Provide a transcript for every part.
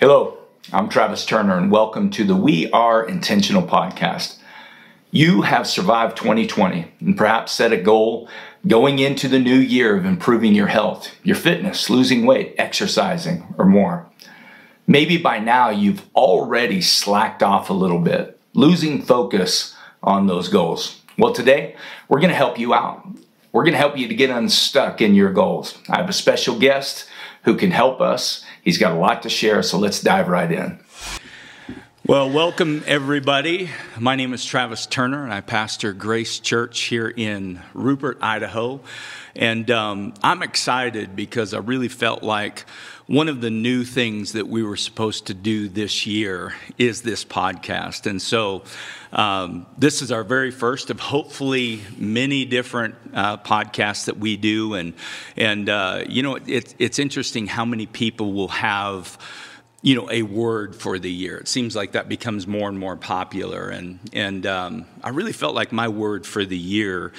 Hello, I'm Travis Turner, and welcome to the We Are Intentional podcast. You have survived 2020 and perhaps set a goal going into the new year of improving your health, your fitness, losing weight, exercising, or more. Maybe by now you've already slacked off a little bit, losing focus on those goals. Well, today we're going to help you out. We're going to help you to get unstuck in your goals. I have a special guest who can help us He's got a lot to share, so let's dive right in. Well, welcome everybody. My name is Travis Turner, and I pastor Grace Church here in Rupert, Idaho. And um, I'm excited because I really felt like one of the new things that we were supposed to do this year is this podcast. And so um, this is our very first of hopefully many different uh, podcasts that we do. And, and uh, you know, it, it's interesting how many people will have you know a word for the year. It seems like that becomes more and more popular. And and um, i really felt like my word for the year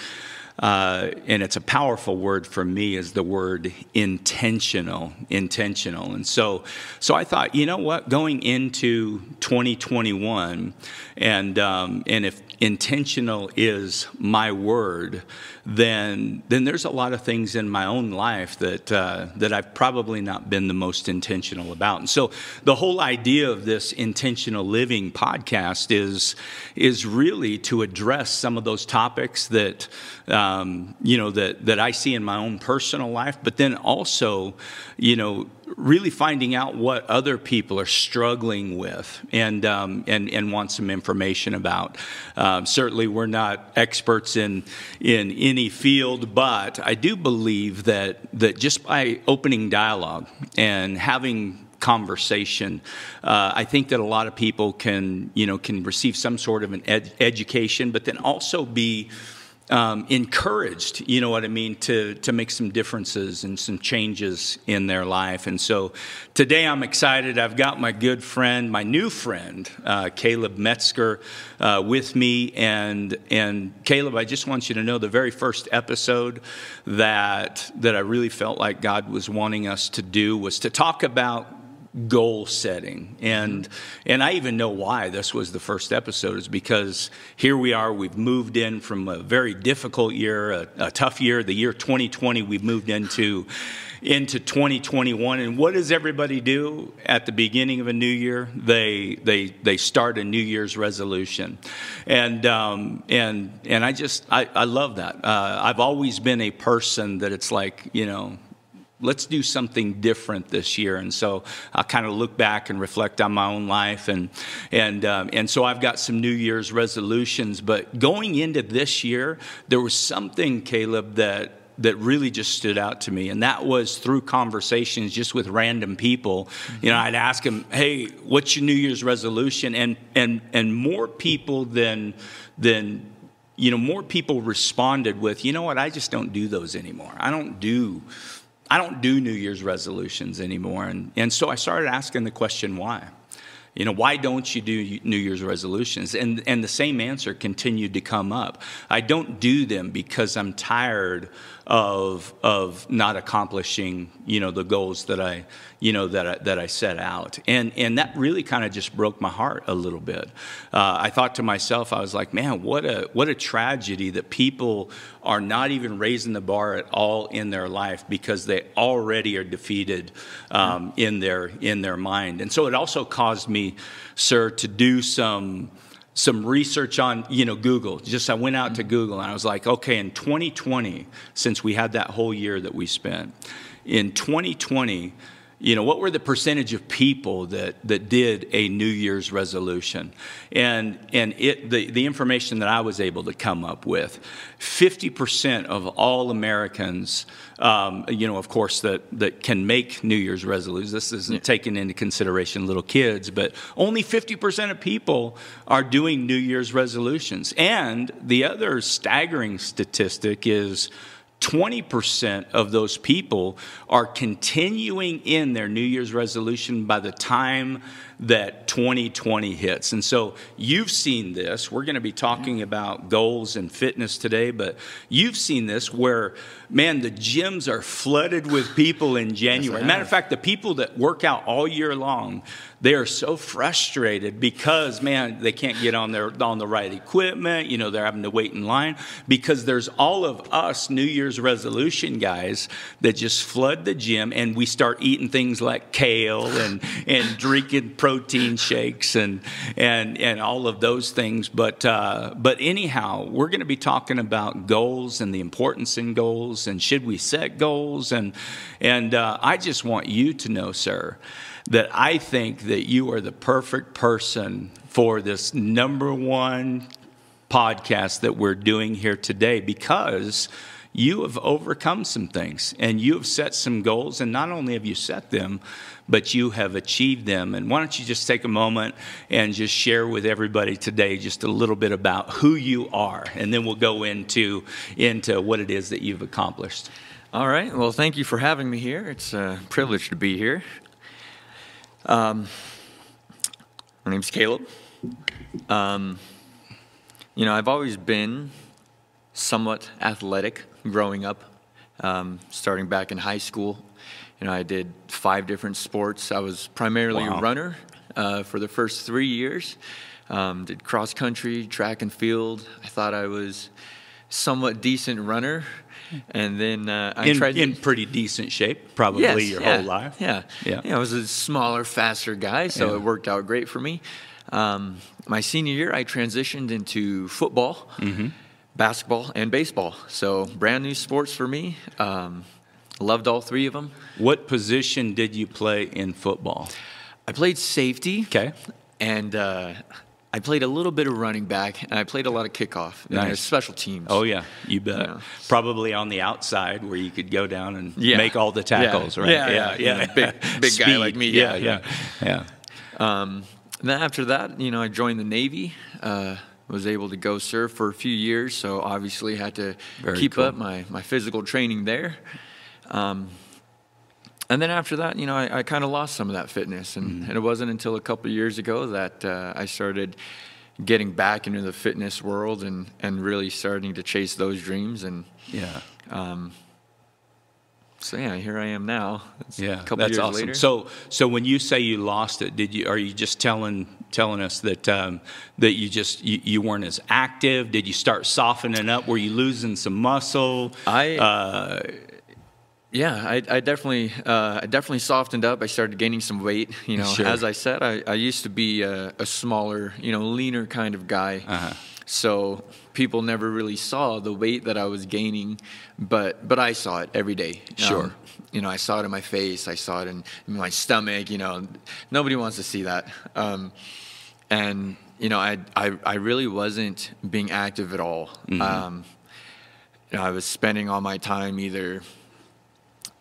uh, and it's a powerful word for me is the word intentional intentional. And so so i thought you know what? Going into 2021 and um, and if intentional is my word then then there's a lot of things in my own life that uh, that I've probably not been the most intentional about. And so the whole idea of this intentional living podcast is is really to address some of those topics that um, you know that that I see in my own personal life, but then also you know really finding out what other people are struggling with and, um, and, and want some information about. Um, certainly, we're not experts in, in any field, but I do believe that, that just by opening dialogue and having conversation. Uh, I think that a lot of people can, you know, can receive some sort of an ed- education, but then also be um, encouraged, you know what I mean, to, to make some differences and some changes in their life. And so today I'm excited. I've got my good friend, my new friend, uh, Caleb Metzger, uh, with me. And, and Caleb, I just want you to know the very first episode that, that I really felt like God was wanting us to do was to talk about goal setting. And and I even know why this was the first episode is because here we are we've moved in from a very difficult year a, a tough year the year 2020 we've moved into into 2021 and what does everybody do at the beginning of a new year? They they they start a new year's resolution. And um, and and I just I, I love that. Uh, I've always been a person that it's like you know let's do something different this year. And so I kind of look back and reflect on my own life. And, and, um, and so I've got some New Year's resolutions. But going into this year, there was something, Caleb, that that really just stood out to me and that was through conversations just with random people mm-hmm. you know i'd ask them hey what's your new year's resolution and and and more people than than you know more people responded with you know what i just don't do those anymore i don't do I don't do New Year's resolutions anymore. And, and so I started asking the question, why? You know, why don't you do New Year's resolutions? And, and the same answer continued to come up. I don't do them because I'm tired of, of not accomplishing, you know, the goals that I, you know, that I, that I set out. And, and that really kind of just broke my heart a little bit. Uh, I thought to myself, I was like, man, what a, what a tragedy that people are not even raising the bar at all in their life because they already are defeated um, in, their, in their mind. And so it also caused me, sir, to do some some research on you know google. Just i went out to mm-hmm. google and i was like okay in 2020 since we had that whole year that we spent in 2020 you know what were the percentage of people that that did a new year's resolution and and it the, the information that i was able to come up with 50% of all americans um, you know of course that that can make new year's resolutions this isn't yeah. taking into consideration little kids but only 50% of people are doing new year's resolutions and the other staggering statistic is 20% of those people are continuing in their New Year's resolution by the time that 2020 hits. And so you've seen this. We're going to be talking about goals and fitness today, but you've seen this where, man, the gyms are flooded with people in January. Matter of fact, the people that work out all year long, they are so frustrated because, man, they can't get on their on the right equipment. You know, they're having to wait in line because there's all of us New Year's resolution guys that just flood the gym and we start eating things like kale and and drinking protein shakes and and and all of those things. But uh, but anyhow, we're going to be talking about goals and the importance in goals and should we set goals and and uh, I just want you to know, sir, that I think that you are the perfect person for this number one podcast that we're doing here today because you have overcome some things and you have set some goals and not only have you set them but you have achieved them and why don't you just take a moment and just share with everybody today just a little bit about who you are and then we'll go into into what it is that you've accomplished All right. Well, thank you for having me here. It's a privilege to be here. Um, my name's Caleb. Um, you know, I've always been somewhat athletic growing up, um, starting back in high school. You know, I did five different sports. I was primarily Wow. a runner uh, for the first three years. Um, did cross country, track and field. I thought I was somewhat decent runner, and then uh, I in, tried to- in pretty decent shape probably Yes, your yeah, whole life Yeah, Yeah. I was a smaller, faster guy, so Yeah. it worked out great for me. Um, my senior year, I transitioned into football, Mm-hmm. basketball, and baseball. So brand new sports for me. Um, loved all three of them. What position did you play in football? I played safety. Okay. And uh, I played a little bit of running back, and I played a lot of kickoff. and Nice. special teams. Oh yeah, you bet. Yeah. Probably on the outside where you could go down and Yeah. make all the tackles, Yeah. right? Yeah, yeah, yeah. Big- big guy like me, Yeah, yeah, yeah, yeah. Um, and then after that, you know, I joined the Navy. Uh, was able to go serve for a few years, so obviously had to Very keep cool. up my, my physical training there. Um, and then after that, you know, I, I kind of lost some of that fitness, and, Mm-hmm. and it wasn't until a couple of years ago that uh, I started getting back into the fitness world and, and really starting to chase those dreams. And Yeah. so yeah, here I am now. It's Yeah, a couple that's years awesome. later. So, so when you say you lost it, did you? Are you just telling telling us that um, that you just you, you weren't as active? Did you start softening up? Were you losing some muscle? I- uh, Yeah, I, I definitely, uh, I definitely softened up. I started gaining some weight. You know, Sure. as I said, I, I used to be a, a smaller, you know, leaner kind of guy. Uh-huh. So people never really saw the weight that I was gaining, but but I saw it every day. Sure. Um, you know, I saw it in my face. I saw it in, in my stomach. You know, nobody wants to see that. Um, and you know, I, I I really wasn't being active at all. Mm-hmm. Um, you know, I was spending all my time either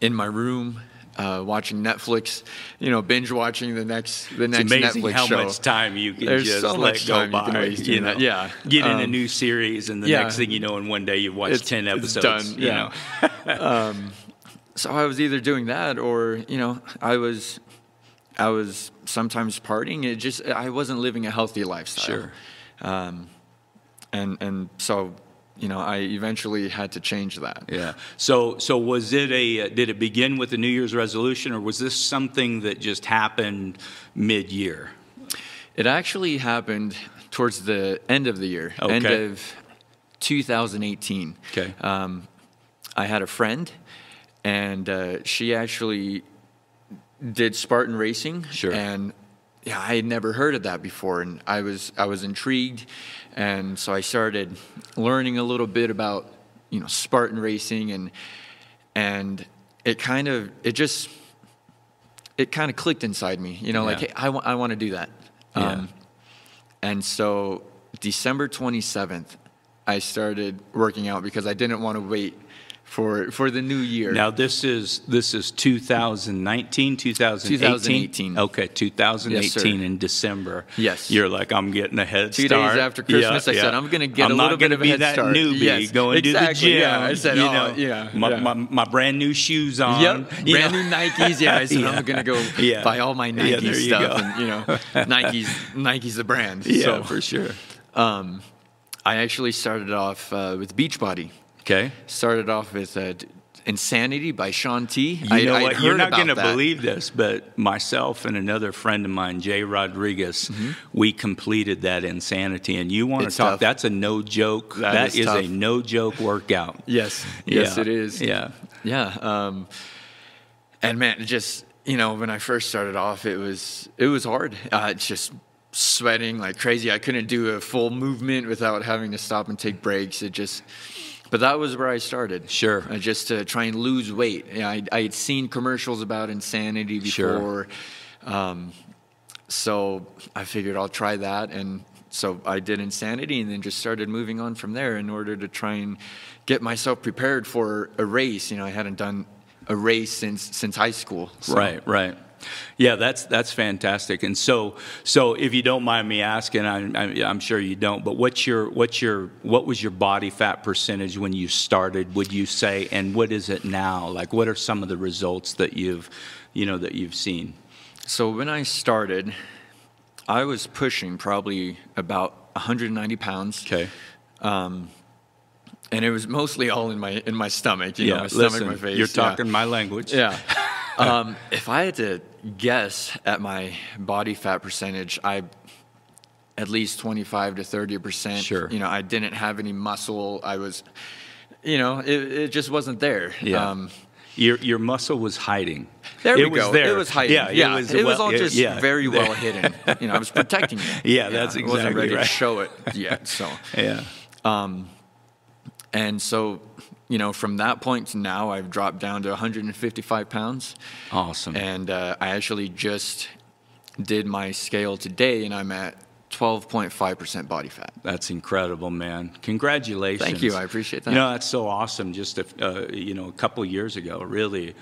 in my room uh, watching Netflix, you know, binge watching the next the next it's amazing Netflix how show. much time you can There's just so let go you by. you doing know. Yeah. get in a Um, new series, and the yeah. next thing you know, in one day you've watched It's- ten it's episodes. done, You yeah. know, So I was either doing that or you know I was I was sometimes partying. It just I wasn't living a healthy lifestyle. Sure. Um, and and so you know I eventually had to change that. Yeah. So, so was it a? Did it begin with the New Year's resolution, or was this something that just happened mid-year? It actually happened towards the end of the year, end of 2018. Okay. Um, I had a friend, and uh, she actually did Spartan racing. Sure. And yeah, I had never heard of that before, and I was I was intrigued, and so I started learning a little bit about you know Spartan racing, and and it kind of it just it kind of clicked inside me, you know, like hey, I want I want to do that. Yeah. Um, and so December 27th, I started working out because I didn't want to wait for for the new year. Now this is this is 2019, 2018. 2018. Okay, 2018 Yes, in December. Yes. You're like I'm getting a head Two start. days after Christmas, I said, "I'm gonna get I'm a little bit of a be head that start." newbie Yes, going to the gym. yeah. I said, you "Oh, know, yeah, my, yeah." My, my brand new shoes on. Yep, brand know. new Nikes. Yeah, I said Yeah. I'm gonna go Yeah. buy all my Yeah, Nike you stuff, go. and you know, Nike's Nike's the brand. Yeah, so, for sure. um, I actually started off uh, with Beachbody. Okay. Started off with uh, Insanity by Shaun T. You I, know I'd what? You're not going to believe this, but myself and another friend of mine, Jay Rodriguez, we completed that insanity. And you want Mm-hmm. To talk? tough. That's a no joke. That that is is, a no joke workout. Yes, yes, it is. Yeah. Yeah. Um, and man, it just you know, when I first started off, it was it was hard. Uh, just sweating like crazy. I couldn't do a full movement without having to stop and take breaks. It just. But that was where I started. Sure. Uh, just to try and lose weight. I, I had seen commercials about insanity before. Sure. Um, so I figured I'll try that. And so I did Insanity and then just started moving on from there in order to try and get myself prepared for a race. You know, I hadn't done a race since since high school. So- Right, right. Yeah, that's that's fantastic. And so, so if you don't mind me asking, I'm, I'm, I'm sure you don't. But what's your what's your what was your body fat percentage when you started? Would you say, and what is it now? Like, what are some of the results that you've, you know, that you've seen? So when I started, I was pushing probably about 190 pounds. Okay. And it was mostly all in my in my stomach, you know, yeah. my stomach, listen, my face. you're yeah. talking my language. Yeah. um, if I had to guess at my body fat percentage, I at least 25 to 30 percent. Sure. You know, I didn't have any muscle. I was, you know, it, it just wasn't there. Yeah. Um, Your your muscle was hiding. there it we was go. There. It was hiding. Yeah, Yeah, it was, it was well- all just yeah. very well hidden. You know, I was protecting it. Yeah, that's exactly I wasn't ready right. to show it yet. So. Yeah. Um, and so, you know, from that point to now, I've dropped down to 155 pounds. Awesome. And uh, I actually just did my scale today, and I'm at 12.5% body fat. That's incredible, man. Congratulations. Thank you. I appreciate that. You know, that's so awesome. Just, a, uh, you know, a couple years ago, really,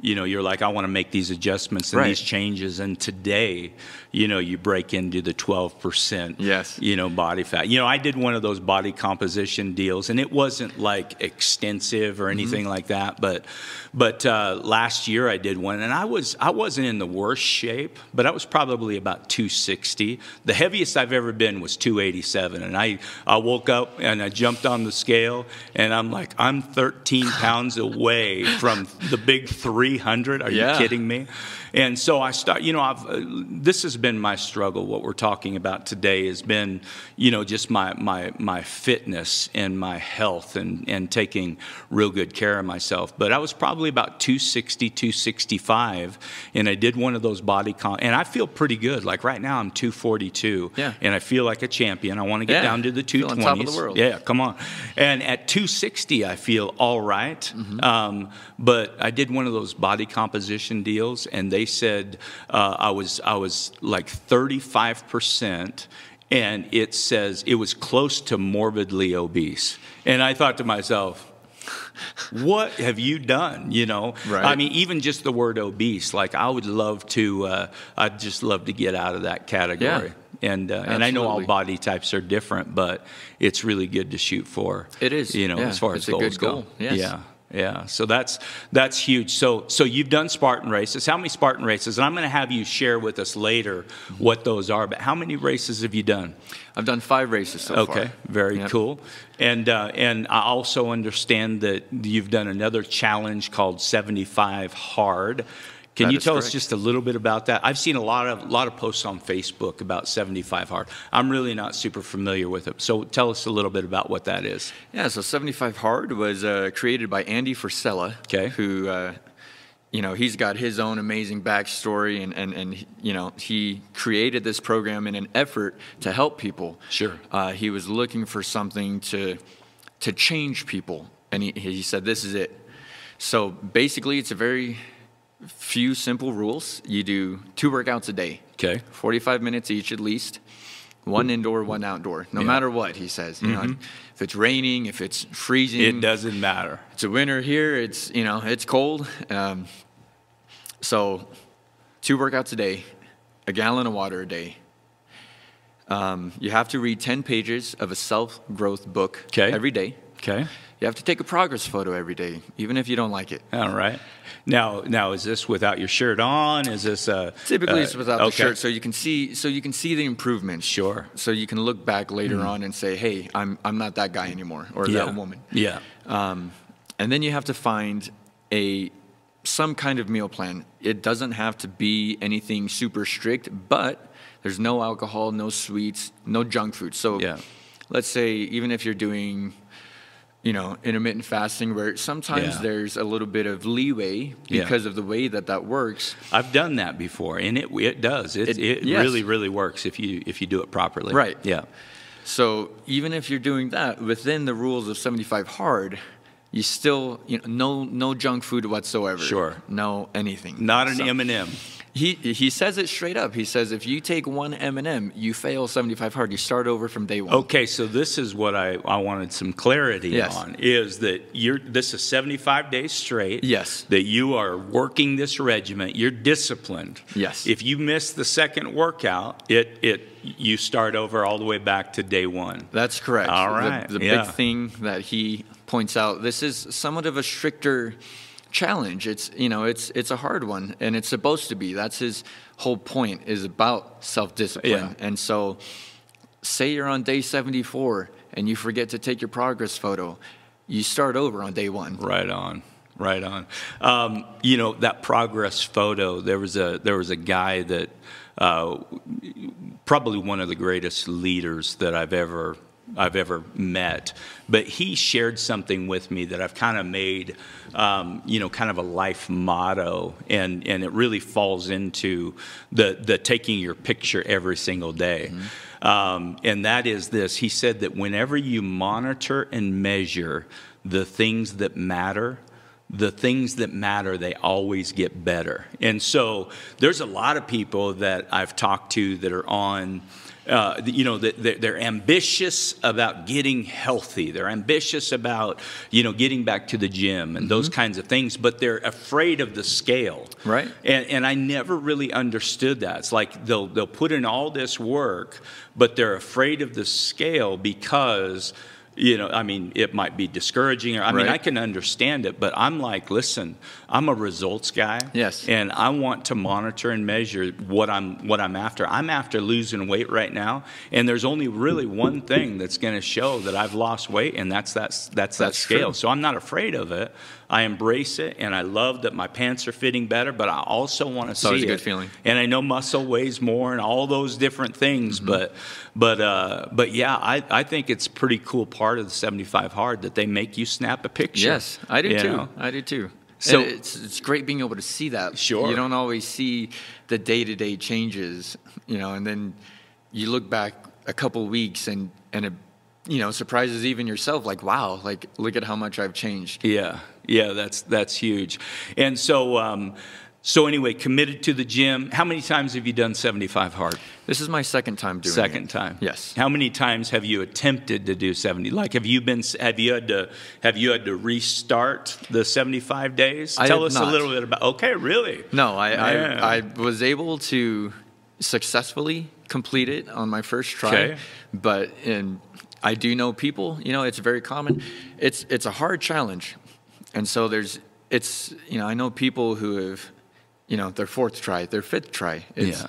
you know, you're like, I want to make these adjustments and Right. these changes. And today, you know, you break into the 12%, Yes. you know, body fat. You know, I did one of those body composition deals and it wasn't like extensive or anything like that. But, but uh, last year I did one and I was, I wasn't in the worst shape, but I was probably about 260. The heaviest I've ever been was 287. And I, I woke up and I jumped on the scale and I'm like, I'm 13 pounds away from the big 300. Are Yeah. you kidding me? And so I start, you know, I've, uh, this has been my struggle. What we're talking about today has been, you know, just my, my, my fitness and my health and, and taking real good care of myself. But I was probably about 260, 265, and I did one of those body con, and I feel pretty good. Like right now, I'm 242, Yeah. and I feel like a champion. I want to get Yeah. down to the Feel 220s. on top of the world. Yeah, come on. And at 260, I feel all right. Mm-hmm. Um, but I did one of those body composition deals, and they said uh, I was I was like 35 percent, and it says it was close to morbidly obese. And I thought to myself. What have you done? You know, Right. I mean, even just the word obese. Like, I would love to. Uh, I'd just love to get out of that category. Yeah. And uh, and I know all body types are different, but it's really good to shoot for. It is, you know, yeah. as far It's as goals go. goal, yes. Yeah, yeah. So that's that's huge. So so you've done Spartan races. How many Spartan races? And I'm going to have you share with us later what those are. But how many races have you done? I've done five races so far. Okay, very Yep. cool. And uh, and I also understand that you've done another challenge called 75 Hard. Can That you tell us just a little bit about that? I've seen a lot of lot of posts on Facebook about 75 Hard. I'm really not super familiar with it. So tell us a little bit about what that is. Yeah, so 75 Hard was uh, created by Andy Frisella, Okay. who, uh, you know, he's got his own amazing backstory, and, and, and, you know, he created this program in an effort to help people. Sure. Uh, he was looking for something to, to change people, and he, he said, this is it. So basically, it's a very few simple rules. You do two workouts a day. Okay. 45 minutes each at least. one indoor, one outdoor, no Yeah. matter what. He says, you know, if it's raining, if it's freezing, It doesn't matter. it's a winter here. It's you know it's cold. Um, so, two workouts a day, a gallon of water a day. Um, you have to read ten pages of a self growth book 'Kay. every day. Okay. You have to take a progress photo every day, even if you don't like it. All right. Now, now is this without your shirt on? Is this uh, Typically, uh, it's without the shirt, so you can see so you can see the improvements. Sure. So you can look back later on and say, "Hey, I'm I'm not that guy anymore," or Yeah. that woman. Yeah. Um, and then you have to find a some kind of meal plan. It doesn't have to be anything super strict, but there's no alcohol, no sweets, no junk food. So Yeah. let's say even if you're doing you know intermittent fasting where sometimes Yeah. there's a little bit of leeway Yeah. because of the way that that works I've done that before, and it it does. It It- it, yes. really really works if you if you do it properly. Right. Yeah. So even if you're doing that within the rules of 75 hard, you still you know no no junk food whatsoever. Sure. No anything. Not an So- M and M. He he says it straight up. He says if you take one M and m you fail 75 hard. You start over from day one. Okay, so this is what I, I wanted some clarity Yes. on is that you're this is 75 days straight. Yes. That you are working this regiment, you're disciplined. Yes. If you miss the second workout, it it you start over all the way back to day 1. That's correct. All right. The- The, yeah. big thing that he points out, this is somewhat of a stricter challenge. It's you know, it's it's a hard one, and it's supposed to be. That's his whole point is about self discipline. Yeah. And so, say you're on day 74 and you forget to take your progress photo, you start over on day one. Right on, right on. Um, you know that progress photo. There was a there was a guy that uh, probably one of the greatest leaders that I've ever I've ever met. But he shared something with me that I've kind of made, um, you know, kind of a life motto, and and it really falls into the the taking your picture every single day. Um, and that is this. He said that whenever you monitor and measure the things that matter, the things that matter, they always get better. And so there's a lot of people that I've talked to that are on. Uh, you know, that they're, ambitious about getting healthy. They're ambitious about, you know, getting back to the gym and those kinds of things, but they're afraid of the scale. Right. And, and I never really understood that. It's like they'll, they'll put in all this work, but they're afraid of the scale because, you know, I mean, it might be discouraging. Or, I mean, Right. I can understand it, but I'm like, listen, I'm a results guy. Yes. And I want to monitor and measure what I'm what I'm after. I'm after losing weight right now, and there's only really one thing that's going to show that I've lost weight, and that's that that's that scale. true. So I'm not afraid of it. I embrace it, and I love that my pants are fitting better. But I also want to see always a good it. feeling. And I know muscle weighs more, and all those different things. Mm-hmm. But but uh, but yeah, I I think it's a pretty cool part of the 75 hard that they make you snap a picture. Yes, I do too. know? I do too. So- So it's it's great being able to see that. Sure. You don't always see the day to day changes, you know, and then you look back a couple weeks and and it, you know, surprises even yourself. Like, wow, like look at how much I've changed. Yeah, yeah, that's that's huge. And so, um, so anyway, committed to the gym. How many times have you done 75 hard? This is my second time doing it. Second time. Yes. How many times have you attempted to do 70? Like, have you been? Have you had to? Have you had to restart the 75 days? I Tell us a little bit about. Okay, really? No, I, Yeah. I I was able to successfully complete it on my first try, Okay. but and I do know people. You know, it's very common. It's it's a hard challenge, and so there's it's you know I know people who have you know their fourth try, their fifth try. It's, Yeah.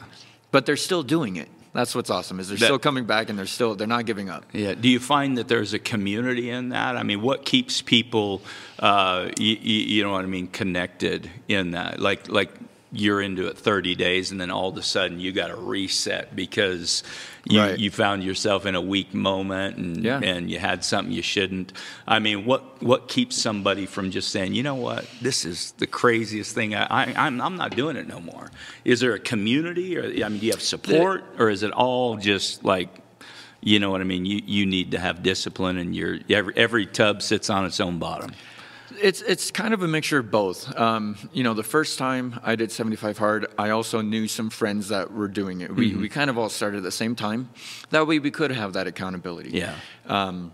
but they're still doing it. That's what's awesome is they're That- still coming back and they're still they're not giving up. Yeah. Do you find that there's a community in that? I mean, what keeps people, uh, you, you know what I mean, connected in that? Like, like you're into it 30 days, and then all of a sudden you got to reset because you, Right. you found yourself in a weak moment, and Yeah. and you had something you shouldn't. I mean, what what keeps somebody from just saying, you know what, this is the craziest thing. I, I I'm I'm not doing it no more. Is there a community, or I mean, do you have support, or is it all just like? You know what I mean? You you need to have discipline, and your every, every tub sits on its own bottom. It's it's kind of a mixture of both. Um, you know, the first time I did 75 hard, I also knew some friends that were doing it. We we kind of all started at the same time. That way, we could have that accountability. Yeah. Um,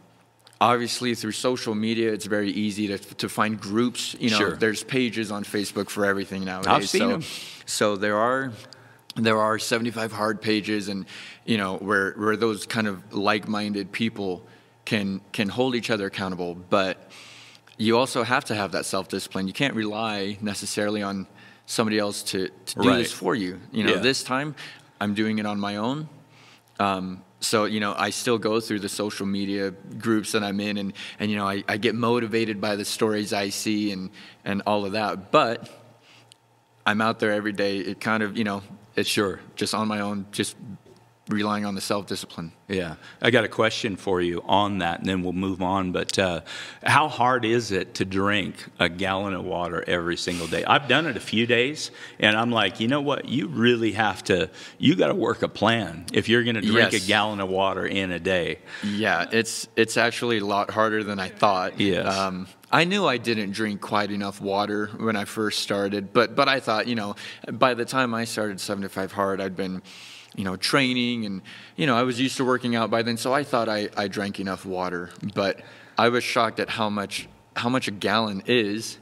obviously, through social media, it's very easy to to find groups. You know, Sure. there's pages on Facebook for everything nowadays. I've seen so, 'em. so there are there are 75 hard pages, and you know where where those kind of like-minded people can can hold each other accountable, but you also have to have that self-discipline. You can't rely necessarily on somebody else to, to do Right. this for you. You know, Yeah. this time I'm doing it on my own. Um, so you know, I still go through the social media groups that I'm in, and and you know, I, I get motivated by the stories I see and and all of that. But I'm out there every day. It kind of you know, it's Sure. just on my own, just relying on the self-discipline. Yeah, I got a question for you on that, and then we'll move on. But uh, how hard is it to drink a gallon of water every single day? I've done it a few days, and I'm like, you know what? You really have to. You got to work a plan if you're going to drink Yes. a gallon of water in a day. Yeah, it's it's actually a lot harder than I thought. Yes. Um, I knew I didn't drink quite enough water when I first started, but but I thought, you know, by the time I started 75 hard, I'd been, you know, training and you know, I was used to working out by then, so I thought I, I drank enough water. But I was shocked at how much how much a gallon is.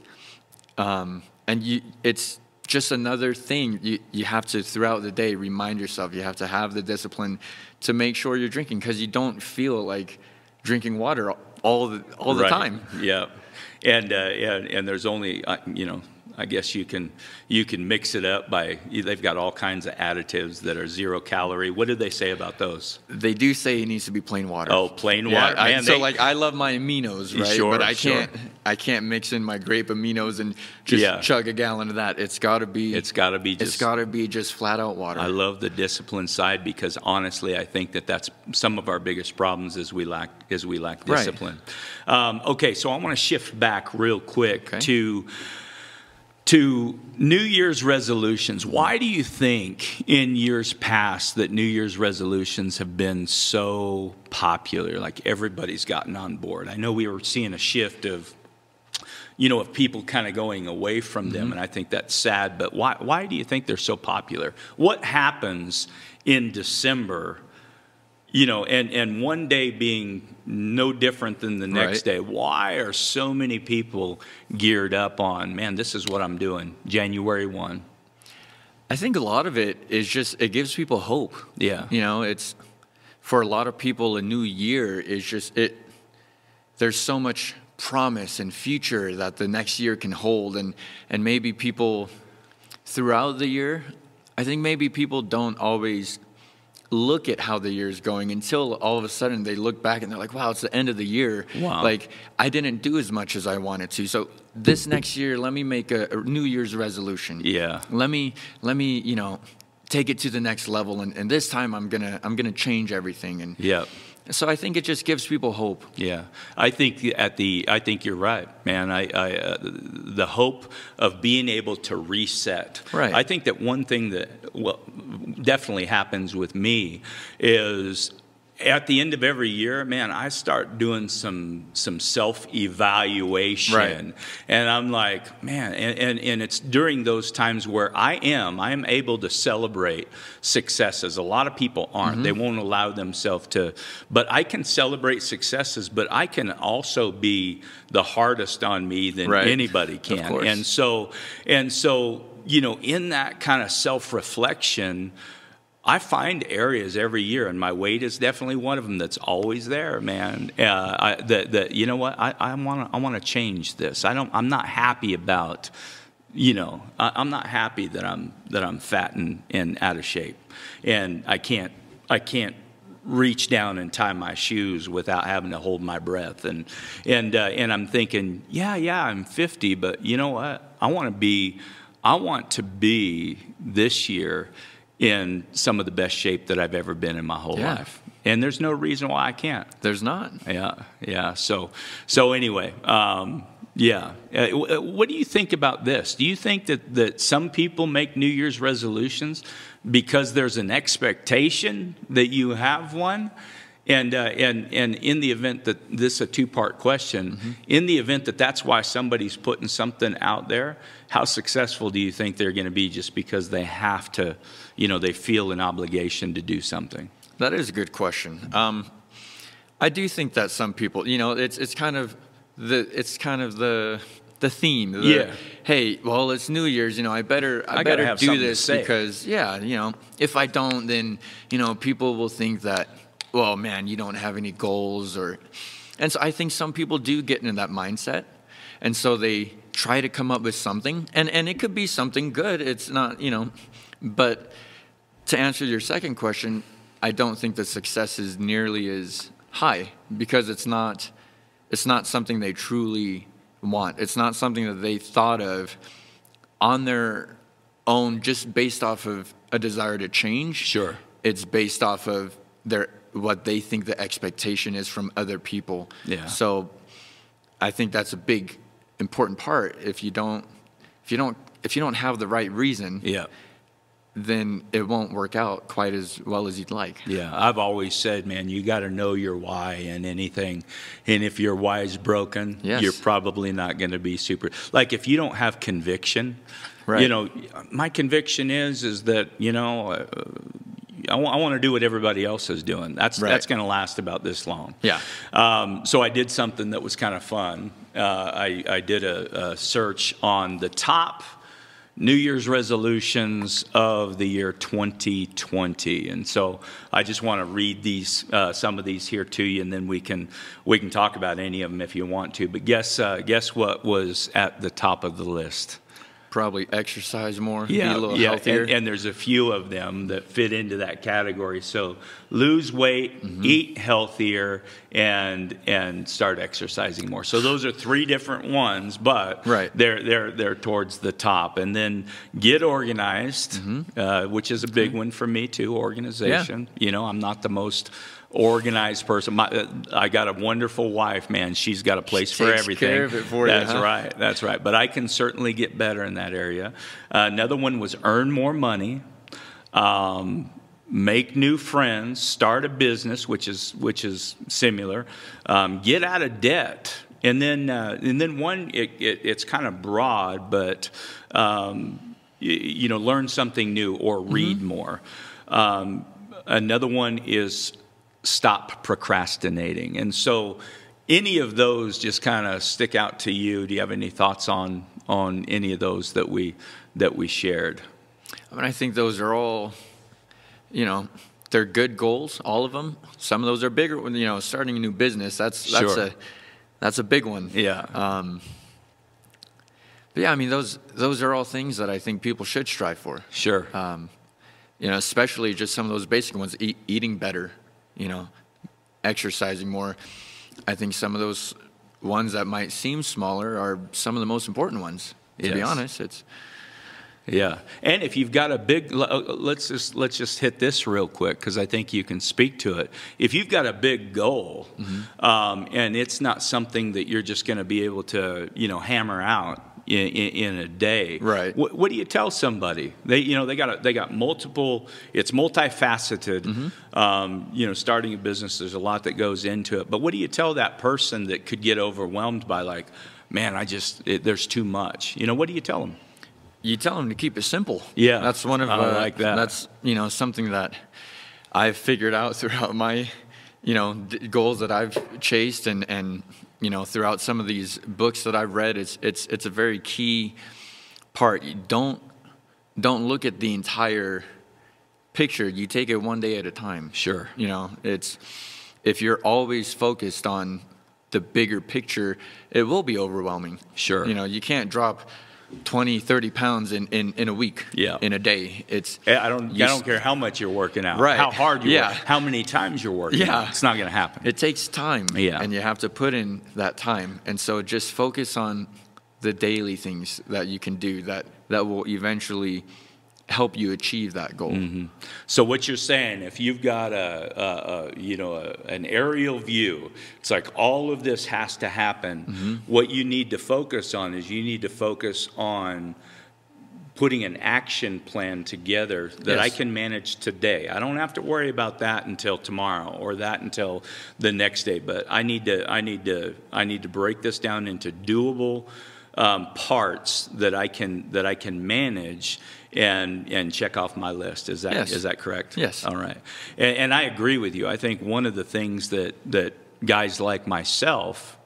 Um, and you it's just another thing you, you have to throughout the day remind yourself you have to have the discipline to make sure you're drinking because you don't feel like drinking water all the all the Right. time Yeah, and uh, and and there's only uh, you know. I guess you can you can mix it up by they've got all kinds of additives that are zero calorie. What did they say about those? they do say it needs to be plain water Oh, plain yeah, water. I- so they- like I love my aminos, right? Sure, but I sure. can't I can't mix in my grape aminos and just Yeah. chug a gallon of that. It's got to be It's got to be it's just got to be just flat out water. I love the discipline side because honestly, I think that that's some of our biggest problems is we lack is we lack Right. discipline. Um, okay, so I want to shift back real quick Okay. to to New Year's resolutions. Why do you think in years past that New Year's resolutions have been so popular? Like everybody's gotten on board. I know we were seeing a shift of you know, of people kind of going away from them, mm-hmm. and I think that's sad. But why, why do you think they're so popular? What happens in December, you know, and, and one day being no different than the next Right. day? Why are so many people geared up on, man, this is what I'm doing, January 1? I think a lot of it is just it gives people hope. Yeah. You know, it's for a lot of people a new year is just it there's so much promise and future that the next year can hold and and maybe people throughout the year I think maybe people don't always look at how the year's going until all of a sudden they look back and they're like, wow, it's the end of the year. Wow. Like, I didn't do as much as I wanted to. So this next year, let me make a, a New Year's resolution. Yeah. Let me, let me, you know, take it to the next level. And, and this time I'm going to, I'm going to change everything. And Yep. So I think it just gives people hope. Yeah, I think at the I think you're right, man. I, I uh, the hope of being able to reset. Right. I think that one thing that well definitely happens with me is at the end of every year, man, I start doing some some self evaluation, Right. and I'm like, man, and, and and it's during those times where I am I am able to celebrate successes. A lot of people aren't. Mm-hmm. They won't allow themselves to, but I can celebrate successes, but I can also be the hardest on me than Right. anybody can. And so and so, you know, in that kind of self-reflection, I find areas every year, and my weight is definitely one of them that's always there, man. Uh, that, that you know what I, I want to I want to change this. I don't. I'm not happy about, you know, I, I'm not happy that I'm that I'm fat and, and out of shape, and I can't I can't reach down and tie my shoes without having to hold my breath and and uh, and I'm thinking yeah yeah I'm 50 but you know what I want to be I want to be this year in some of the best shape that I've ever been in my whole Yeah. life and there's no reason why I can't There's not. yeah, yeah. So, so anyway, um, yeah. Uh, what do you think about this? Do you think that that some people make New Year's resolutions because there's an expectation that you have one, And, uh, and, and in the event that this is a two part question, mm-hmm. in the event that that's why somebody's putting something out there, how successful do you think they're going to be just because they have to, you know, they feel an obligation to do something? That is a good question. Um, I do think that some people, you know, it's, it's kind of the, it's kind of the, the theme. The, yeah. Hey, well, it's New Year's. You know, I better I, I better do this because yeah, you know, if I don't, then you know, people will think that, well, man, you don't have any goals or, and so I think some people do get into that mindset, and so they try to come up with something, and and it could be something good. It's not, you know, but to answer your second question, I don't think the success is nearly as high because it's not it's not something they truly want. It's not something that they thought of on their own just based off of a desire to change. Sure. It's based off of their what they think the expectation is from other people. Yeah. So I think that's a big important part. If you don't if you don't if you don't have the right reason, yeah then it won't work out quite as well as you'd like. Yeah, I've always said, man, you got to know your why in anything. And if your why is broken, yes. you're probably not going to be super. Like if you don't have conviction, right. you know, my conviction is is that you know. Uh, I, w- I want to do what everybody else is doing. That's right. that's going to last about this long. Yeah. Um, so I did something that was kind of fun. Uh, I I did a, a search on the top New Year's resolutions of the year 2020, and so I just want to read these uh, some of these here to you, and then we can we can talk about any of them if you want to. But guess uh, guess what was at the top of the list? Probably exercise more, yeah, be a little yeah. healthier. And, and, there's a few of them that fit into that category. So lose weight, mm-hmm. eat healthier, and and start exercising more. So those are three different ones, but right. they're they're they're towards the top. And then get organized, mm-hmm. uh, which is a big mm-hmm. one for me too. Organization. Yeah. You know, I'm not the most organized person. My, uh, I got a wonderful wife, man. She's got a place she for everything. Care of it for That's you, huh? right. That's right. But I can certainly get better in that area. Uh, another one was earn more money. Um, make new friends, start a business, which is which is similar, um, get out of debt, and then uh, and then one it, it, it's kind of broad, but um, you, you, know learn something new or read mm-hmm. more. Um, another one is stop procrastinating. And so, any of those just kind of stick out to you? Do you have any thoughts on on any of those that we that we shared? I mean, I think those are all, you know, they're good goals, all of them. Some of those are bigger. You know, starting a new business that's that's sure. a that's a big one. Yeah. Um, but yeah, I mean, those those are all things that I think people should strive for. Sure. Um, you know, especially just some of those basic ones, eat, eating better, you know, exercising more. I think some of those ones that might seem smaller are some of the most important ones. To yes. be honest, it's yeah. And if you've got a big, uh, let's just let's just hit this real quick because I think you can speak to it. If you've got a big goal, mm-hmm. um, and it's not something that you're just going to be able to, you know, hammer out, in, in, in a day. Right. What, what, do you tell somebody? They, you know, they got a, they got multiple. It's multifaceted. Mm-hmm. Um, you know, starting a business, there's a lot that goes into it. But what do you tell that person that could get overwhelmed by like, man, I just it, there's too much. You know, what do you tell them? You tell them to keep it simple. Yeah, that's one of I uh, like that. That's you know something that I've figured out throughout my you know d- goals that I've chased and and you know, throughout some of these books that I've read, it's it's it's a very key part. You don't don't look at the entire picture. You take it one day at a time. Sure. You know, it's if you're always focused on the bigger picture, it will be overwhelming. Sure. You know, you can't drop 20, 30 pounds in, in, in a week, yeah. in a day. It's I don't I don't care how much you're working out, right. how hard you yeah. work, how many times you're working. Yeah, out. it's not going to happen. It takes time, yeah, and you have to put in that time. And so just focus on the daily things that you can do that that will eventually help you achieve that goal. Mm-hmm. So what you're saying, if you've got a, a, a you know a, an aerial view, it's like all of this has to happen. Mm-hmm. What you need to focus on is you need to focus on putting an action plan together that I can manage today. I don't have to worry about that until tomorrow or that until the next day. But I need to I need to I need to break this down into doable um, parts that I can that I can manage and and check off my list. Is that is Yes. that correct? Yes. All right. And, and I agree with you. I think one of the things that that guys like myself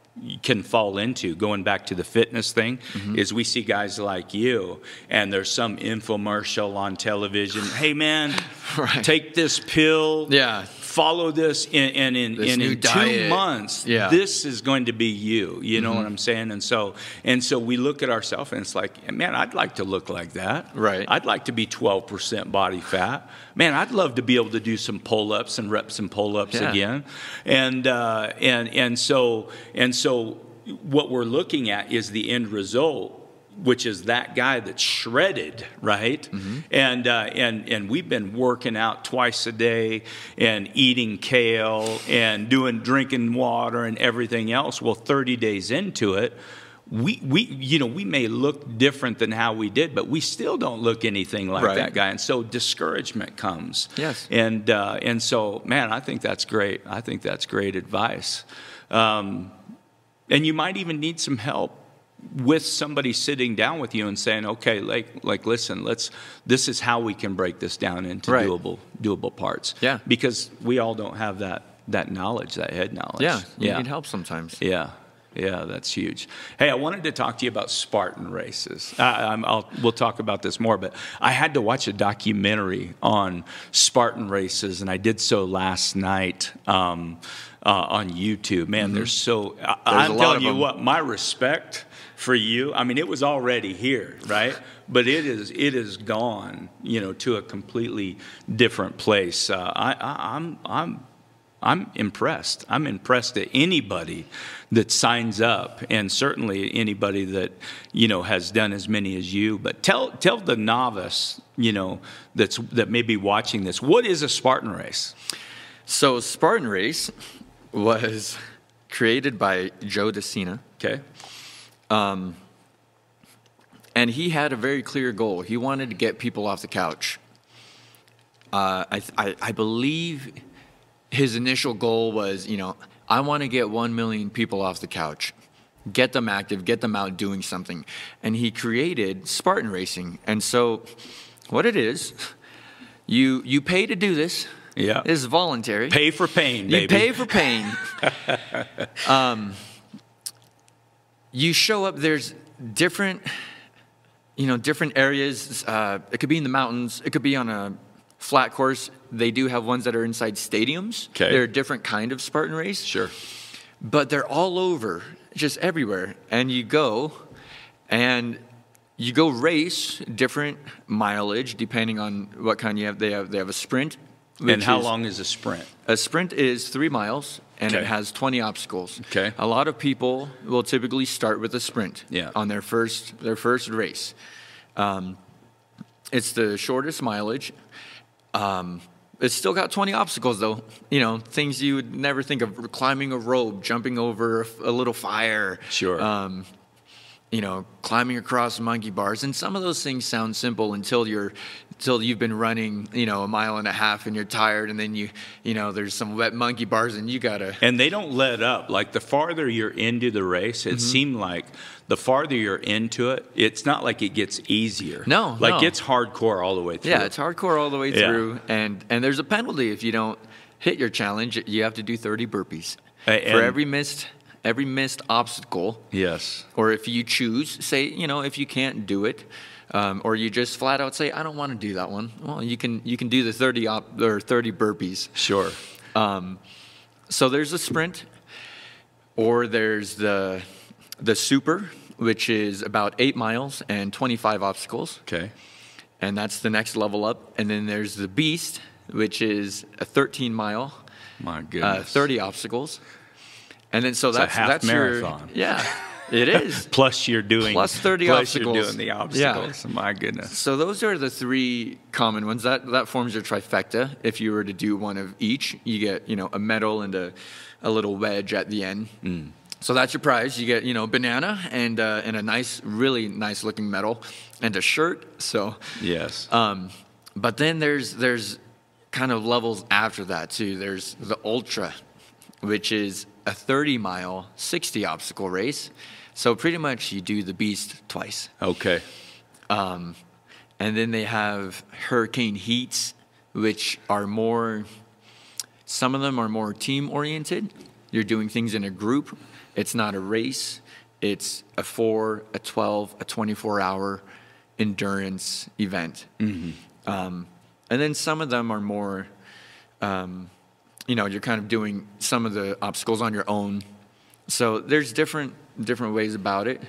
can fall into going back to the fitness thing Mm-hmm. is we see guys like you and there's some infomercial on television hey man Right. take this pill Yeah. Follow this and, and in, This and in two months Yeah. this is going to be you you know Mm-hmm. what i'm saying and so and so we look at ourselves and it's like man i'd like to look like that Right. i'd like to be 12% body fat man i'd love to be able to do some pull-ups and reps and pull-ups Yeah. again and uh, and and so and so what we're looking at is the end result which is that guy that's shredded, right? And uh, and and we've been working out twice a day and eating kale and doing drinking water and everything else. Well, 30 days into it, we we you know we may look different than how we did, but we still don't look anything like Right. that guy. And so discouragement comes. Yes. And uh, and so man, I think that's great. I think that's great advice. Um, and you might even need some help with somebody sitting down with you and saying, okay, like, like, listen, let's. This is how we can break this down into Right. doable, doable parts. Yeah. Because we all don't have that that knowledge, that head knowledge. Yeah, you yeah. need help sometimes. Yeah, yeah, that's huge. Hey, I wanted to talk to you about Spartan races. I'll, we'll talk about this more, but I had to watch a documentary on Spartan races, and I did so last night um, uh, on YouTube. Man, there's so. I, I'm Mm-hmm. a lot telling you them. what, my respect for you. I mean, it was already here, right? But it is it is gone, you know, to a completely different place. Uh, I, I, I'm I'm I'm impressed. I'm impressed at anybody that signs up, and certainly anybody that you know has done as many as you. But tell tell the novice, you know, that's that may be watching this, what is a Spartan race? So Spartan Race was created by Joe De Sena, Okay, and he had a very clear goal. He wanted to get people off the couch. Uh, I, I, I believe his initial goal was, you know, I want to get one million people off the couch, get them active, get them out doing something, and he created Spartan Racing. And so, what it is, you you pay to do this. Yeah. it's voluntary. pay for pain, You baby. pay for pain. um, you show up. There's different, you know, different areas. Uh, it could be in the mountains. It could be on a flat course. They do have ones that are inside stadiums. Okay. They're a different kind of Spartan race, Sure. but they're all over, just everywhere. And you go, and you go race different mileage depending on what kind you have. They have they have a sprint. And how is- long is a sprint? a sprint is three miles and Okay. it has 20 obstacles. Okay. A lot of people will typically start with a sprint Yeah. on their first their first race. Um, it's the shortest mileage. Um, it's still got 20 obstacles though. You know, things you would never think of: climbing a rope, jumping over a, a little fire. Sure. Um, you know, climbing across monkey bars, and some of those things sound simple until you're, until you've been running, you know, a mile and a half, and you're tired, and then you, you know, there's some wet monkey bars, and you gotta. And they don't let up. Like the farther you're into the race, Mm-hmm. it seemed like the farther you're into it, it's not like it gets easier. No, like no. it's hardcore all the way through. Yeah, it's hardcore all the way Yeah. through, and and there's a penalty if you don't hit your challenge. You have to do 30 burpees A- for every missed every missed obstacle. Yes. or if you choose, say, you know, if you can't do it, um, or you just flat out say, I don't want to do that one. Well, you can you can do the 30 op- or 30 burpees. Sure. So there's a sprint, or there's the the super, which is about eight miles and 25 obstacles, Okay. and that's the next level up. And then there's the beast, which is a 13 mile, My uh, 30 obstacles. And then so a that's that's marathon. your yeah, it is. Plus you're doing Plus 30 plus obstacles. You're doing the Yeah. obstacles. My goodness. So those are the three common ones. That that forms your trifecta. If you were to do one of each, you get you know a medal and a, a little wedge at the end. Mm. So that's your prize. You get, you know, banana and uh, and a nice, really nice looking medal, and a shirt. So Yes. um, but then there's there's kind of levels after that too. There's the ultra, which is a 30 mile, 60 obstacle race. So pretty much you do the beast twice. okay. Um, and then they have hurricane heats, which are more. Some of them are more team oriented. You're doing things in a group. It's not a race. It's a four, a 12, a 24 hour endurance event. Um, and then some of them are more, um, you know, you're kind of doing some of the obstacles on your own. So there's different different ways about it.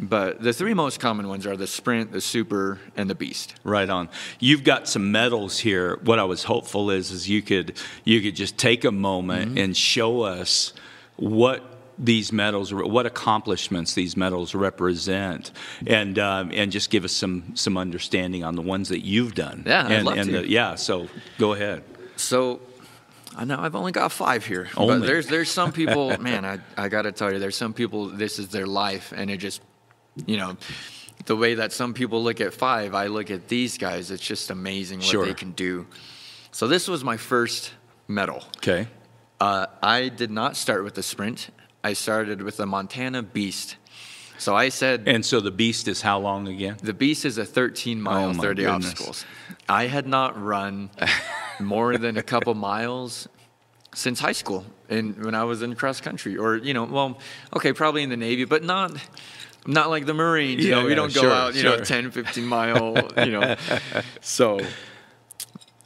But the three most common ones are the sprint, the super, and the beast. Right on. You've got some medals here. What I was hopeful is, is you could you could just take a moment and show us what these medals, what accomplishments these medals represent, and um, and just give us some some understanding on the ones that you've done. Yeah, I'd and, love and to. The, yeah. So go ahead. So I know I've only got five here. Only. But there's there's some people, man, I, I gotta tell you, there's some people this is their life and it just you know, the way that some people look at five, I look at these guys, it's just amazing what Sure. they can do. So this was my first medal. Okay. Uh, I did not start with the sprint. I started with the Montana Beast. So I said And so the beast is how long again? the Beast is a 13 mile, Oh, my 30 goodness. obstacles. I had not run more than a couple miles since high school and when I was in cross country or, you know, well, okay, probably in the Navy, but not not like the Marines, you Yeah, know, we yeah, don't go sure, out, you know, sure. 10, 15 mile, you know. So,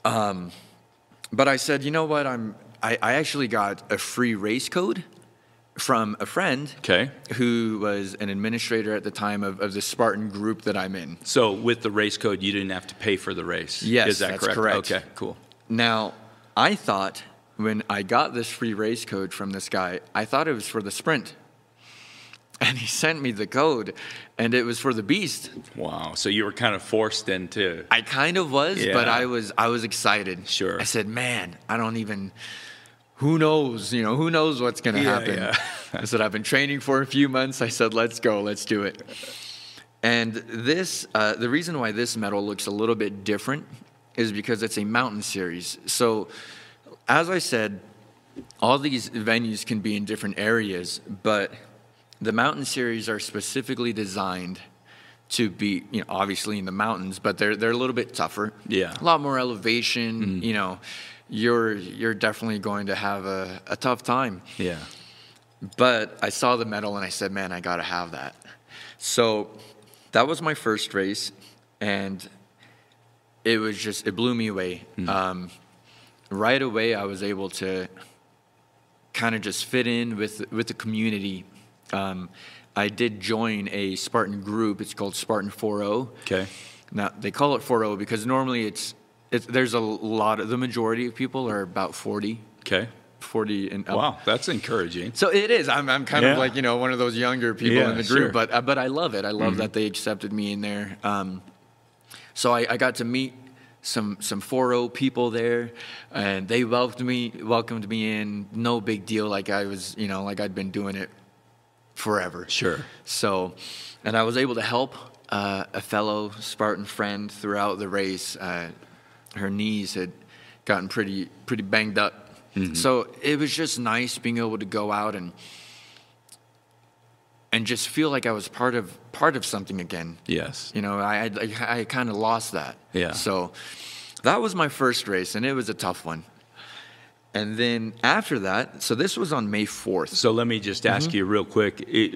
um, but I said, you know what, I'm, I, I actually got a free race code from a friend Okay. who was an administrator at the time of, of the Spartan group that I'm in. So with the race code, you didn't have to pay for the race. Yes, is that that's correct? correct. Okay, cool. Now, I thought when I got this free race code from this guy, I thought it was for the sprint. And he sent me the code, and it was for the beast. Wow. So you were kind of forced into. I kind of was, but I was I was excited. Sure. I said, "Man, I don't even who knows, you know, who knows what's going to Yeah, happen." yeah. I said, "I've been training for a few months." I said, "Let's go. Let's do it." And this uh, the reason why this medal looks a little bit different is because it's a mountain series. So, as I said, all these venues can be in different areas, but the mountain series are specifically designed to be, you know, obviously in the mountains, but they're they're a little bit tougher. Yeah. a lot more elevation. Mm-hmm. You know, you're you're definitely going to have a, a tough time. Yeah. But I saw the medal and I said, man, I got to have that. So that was my first race, and it was just it blew me away. Um, right away, I was able to kind of just fit in with with the community. Um, I did join a Spartan group. It's called Spartan 4.0. Okay. Now they call it 4.0 because normally it's, it's there's a lot of the majority of people are about 40, Okay. 40 and up. Wow, that's encouraging. So it is. I'm, I'm kind Yeah. of like you know one of those younger people Yeah, in the sure. group, but uh, but I love it. I love that they accepted me in there. Um, so I, I got to meet some some 4 people there, and they welcomed me welcomed me in. No big deal. Like I was you know like I'd been doing it forever. Sure. So, and I was able to help uh, a fellow Spartan friend throughout the race. Uh, her knees had gotten pretty pretty banged up, so it was just nice being able to go out and and just feel like I was part of part of something again. Yes. You know, I I, I kind of lost that. Yeah. So that was my first race, and it was a tough one. And then after that, so this was on May fourth. So let me just ask Mm-hmm. you real quick: i-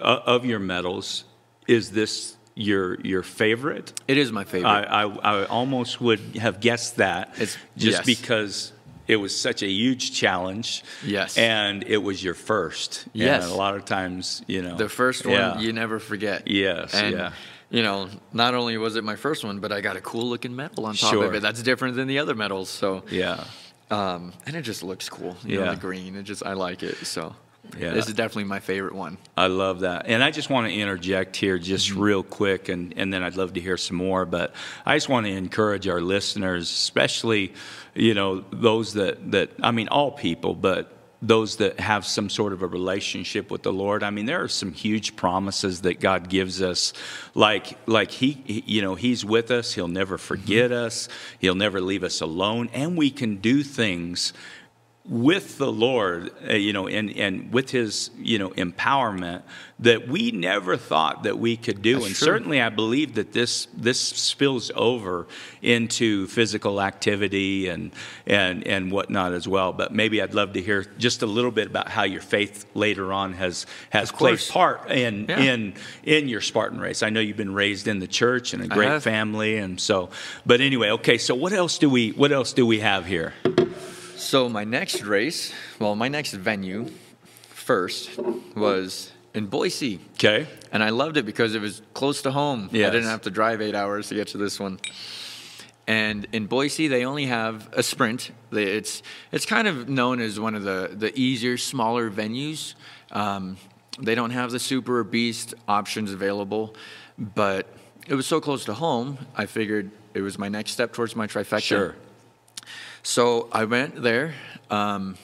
uh, of your medals, is this your your favorite? It is my favorite. I, I, I almost would have guessed that, It's- just yes. because it was such a huge challenge. Yes. and it was your first. Yes. and a lot of times, you know, The first one yeah. you never forget. Yes, And, yeah. You know, not only was it my first one, but I got a cool looking medal on top Sure. of it. That's different than the other medals. So, yeah, um, and it just looks cool. You know, Yeah. the green. It just I like it. So, Yeah. this is definitely my favorite one. I love that. And I just want to interject here just Mm-hmm. real quick, and, and then I'd love to hear some more. But I just want to encourage our listeners, especially, you know, those that, that I mean, all people, but those that have some sort of a relationship with the Lord. I mean, there are some huge promises that God gives us, like like he, you know He's with us. He'll never forget mm-hmm. us. He'll never leave us alone, and we can do things with the Lord, uh, you know, and, and with His, you know, empowerment that we never thought that we could do. That's and true. certainly, I believe that this this spills over into physical activity and and and whatnot as well. But maybe I'd love to hear just a little bit about how your faith later on has has played part in yeah. in in your Spartan race. I know you've been raised in the church and a great family, and so. But anyway, okay. So what else do we what else do we have here? So my next race, well, my next venue first was in Boise. Okay. And I loved it because it was close to home. Yes. I didn't have to drive eight hours to get to this one. And in Boise, they only have a sprint. It's it's kind of known as one of the the easier, smaller venues. Um, they don't have the super or beast options available, but it was so close to home. I figured it was my next step towards my trifecta. Sure. So I went there, um,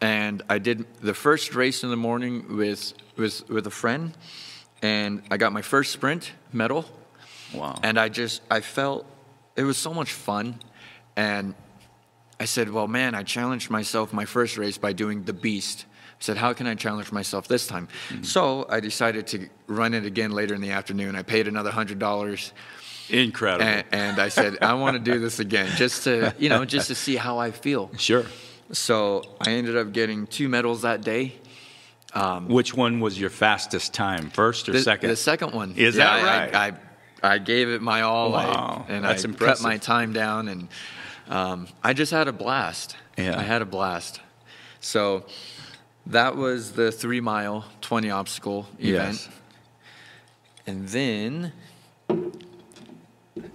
and I did the first race in the morning with with with a friend, and I got my first sprint medal. Wow! And I just I felt it was so much fun, and I said, well, man, I challenged myself my first race by doing the beast. I said, how can I challenge myself this time? Mm-hmm. So I decided to run it again later in the afternoon. I paid another hundred dollars Incredible. And, and I said, I want to do this again, just to you know, just to see how I feel. Sure. So I ended up getting two medals that day. Um, Which one was your fastest time, first or the, second? The second one. Is yeah, that right? I, I, I, gave it my all, wow. I, and That's I impressive. cut my time down, and um, I just had a blast. Yeah. I had a blast. So that was the three mile, 20 obstacle event. Yes. And then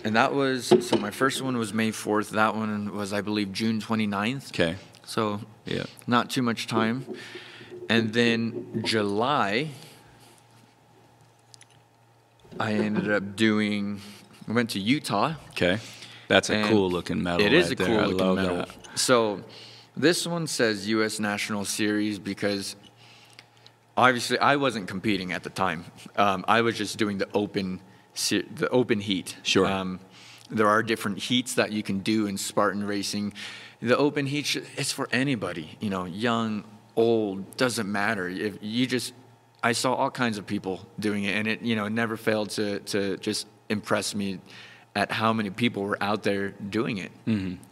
and that was so my first one was May 4th. That one was I believe June 29th. Okay. So yeah, not too much time. And then July I ended up doing I went to Utah. Okay. That's a cool looking medal. It is right a cool there. looking medal. That. So this one says US National Series because obviously I wasn't competing at the time. Um, I was just doing the open the open heat. Sure. Um, there are different heats that you can do in Spartan racing. The open heat, it's for anybody, you know, young, old, doesn't matter. If you just, I saw all kinds of people doing it, and it, you know, never failed to to just impress me at how many people were out there doing it. Mm-hmm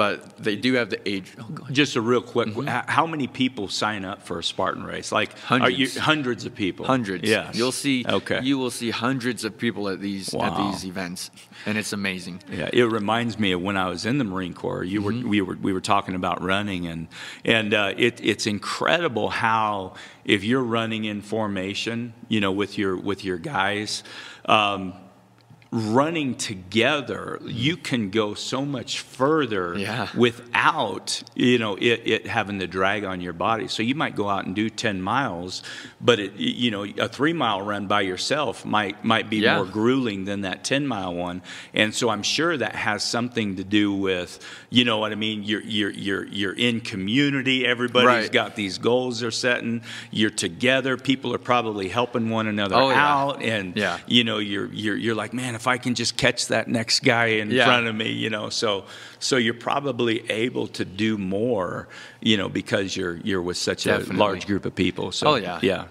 but they do have the age. Oh, Just a real quick, mm-hmm. how many people sign up for a Spartan race? Like hundreds, you, hundreds of people. Hundreds. Yeah. You'll see. Okay. You will see hundreds of people at these wow. at these events, and it's amazing. Yeah, it reminds me of when I was in the Marine Corps. You mm-hmm. were we were we were talking about running, and and uh, it, it's incredible how if you're running in formation, you know, with your with your guys. Um, running together, you can go so much further yeah. without you know it, it, having the drag on your body. So you might go out and do ten miles, but it, you know a three mile run by yourself might might be yeah. more grueling than that ten mile one. And so I'm sure that has something to do with you know what I mean. You're you're you're you're in community. Everybody's right. got these goals they're setting. You're together. People are probably helping one another oh, out, yeah. and yeah. you know you're you're you're like man if I can just catch that next guy in yeah. front of me, you know. So so you're probably able to do more, you know, because you're you're with such Definitely. a large group of people. So oh yeah, yeah,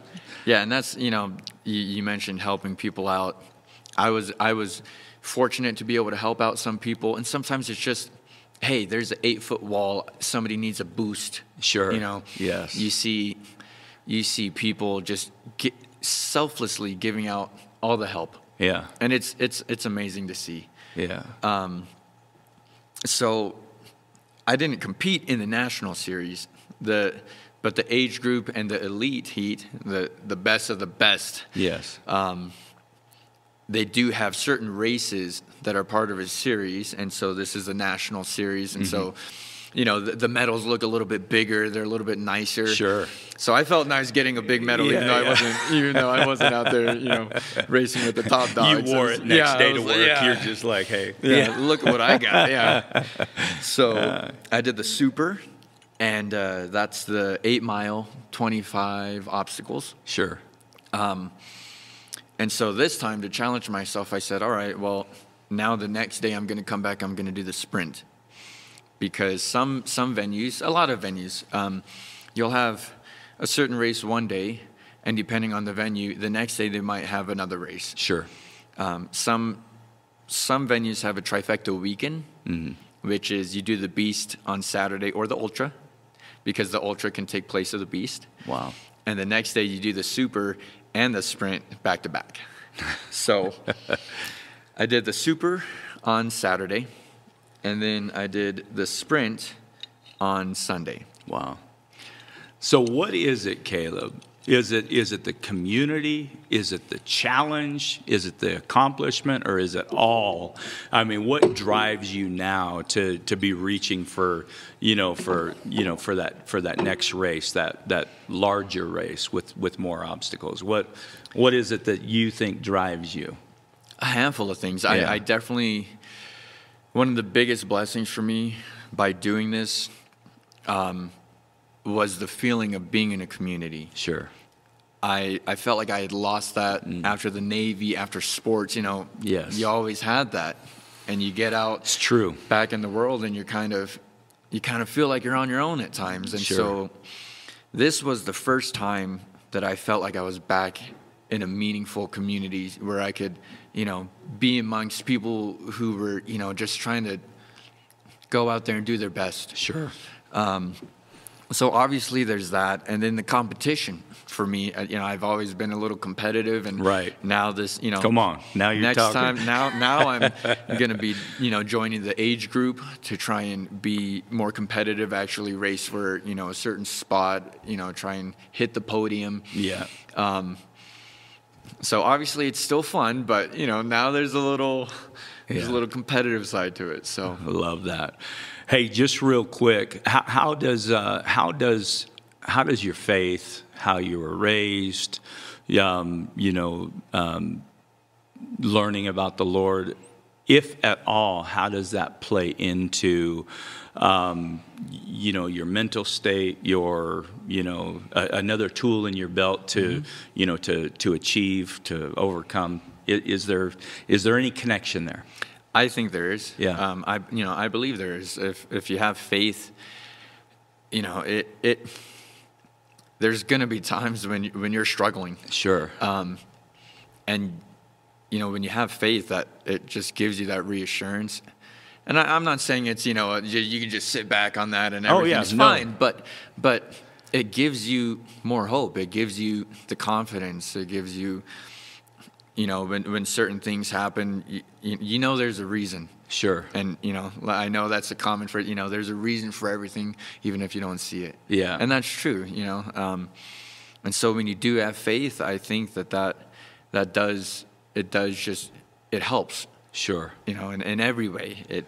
yeah, and that's you know you, you mentioned helping people out. I was I was fortunate to be able to help out some people, and sometimes it's just hey, there's an eight foot wall. Somebody needs a boost. Sure. You know. Yes. You see, you see people just get selflessly giving out all the help. Yeah. And it's it's it's amazing to see. Yeah. Um, so I didn't compete in the national series. The but the age group and the elite heat, the the best of the best. Yes. Um, they do have certain races that are part of a series, and so this is a national series, and mm-hmm. so you know, the, the, medals look a little bit bigger. They're a little bit nicer. Sure. So I felt nice getting a big medal, yeah, even though yeah. I wasn't, even though I wasn't out there, you know, racing with the top dogs. You wore it next yeah, day was, to work. You're just like, hey, yeah, look at what I got. Yeah. So I did the super, and uh, that's the eight mile, 25 obstacles. Sure. Um, And so this time to challenge myself, I said, all right, well, now the next day I'm going to come back, I'm going to do the sprint. Because some, some venues, a lot of venues, um, you'll have a certain race one day, and depending on the venue, the next day they might have another race. Sure. Um, some, some venues have a trifecta weekend, which is you do the beast on Saturday or the ultra, because the ultra can take place of the beast. Wow. And the next day you do the super and the sprint back to back. So I did the super on Saturday, and then I did the sprint on Sunday. Wow. So what is it, Caleb? Is it is it the community? Is it the challenge? Is it the accomplishment or is it all? I mean, what drives you now to to be reaching for, you know, for, you know, for that for that next race, that that larger race with with more obstacles? What what is it that you think drives you? A handful of things. Yeah. I, I definitely, one of the biggest blessings for me by doing this um, was the feeling of being in a community. Sure. I, I felt like I had lost that after the Navy, after sports, you know. Mm. Yes. You always had that. And you get out It's true. back in the world and you're kind of you kind of feel like you're on your own at times. And Sure. so this was the first time that I felt like I was back in a meaningful community where I could, you know, be amongst people who were, you know, just trying to go out there and do their best. Sure. Um, So obviously there's that, and then the competition for me. uh, You know, I've always been a little competitive, and Right. now this, you know, Come on. Now you're next talking. time now now I'm going to be you know joining the age group to try and be more competitive. Actually, race for you know a certain spot. You know, try and hit the podium. Yeah. So obviously it's still fun, but you know now there's a little there's Yeah. a little competitive side to it. So I love that. Hey, just real quick, how, how does uh, how does how does your faith, how you were raised, um, you know, um, learning about the Lord, if at all, how does that play into, um, you know, your mental state, your, you know, a, another tool in your belt to, you know, to to achieve, to overcome? I- Is there is there any connection there? I think there is. Yeah. Um, I you know I believe there is. If if you have faith, you know it it. There's gonna be times when you, when you're struggling. Sure. Um, and you know when you have faith that it just gives you that reassurance and I, i'm not saying it's you know you, you can just sit back on that and Oh, yeah, everything's no. fine but but it gives you more hope it gives you the confidence it gives you you know when, when certain things happen you, you, you know there's a reason Sure. and you know i know that's a common for you know there's a reason for everything even if you don't see it Yeah. and that's true you know um, and so when you do have faith i think that that that does it does just it helps Sure. you know in, in every way it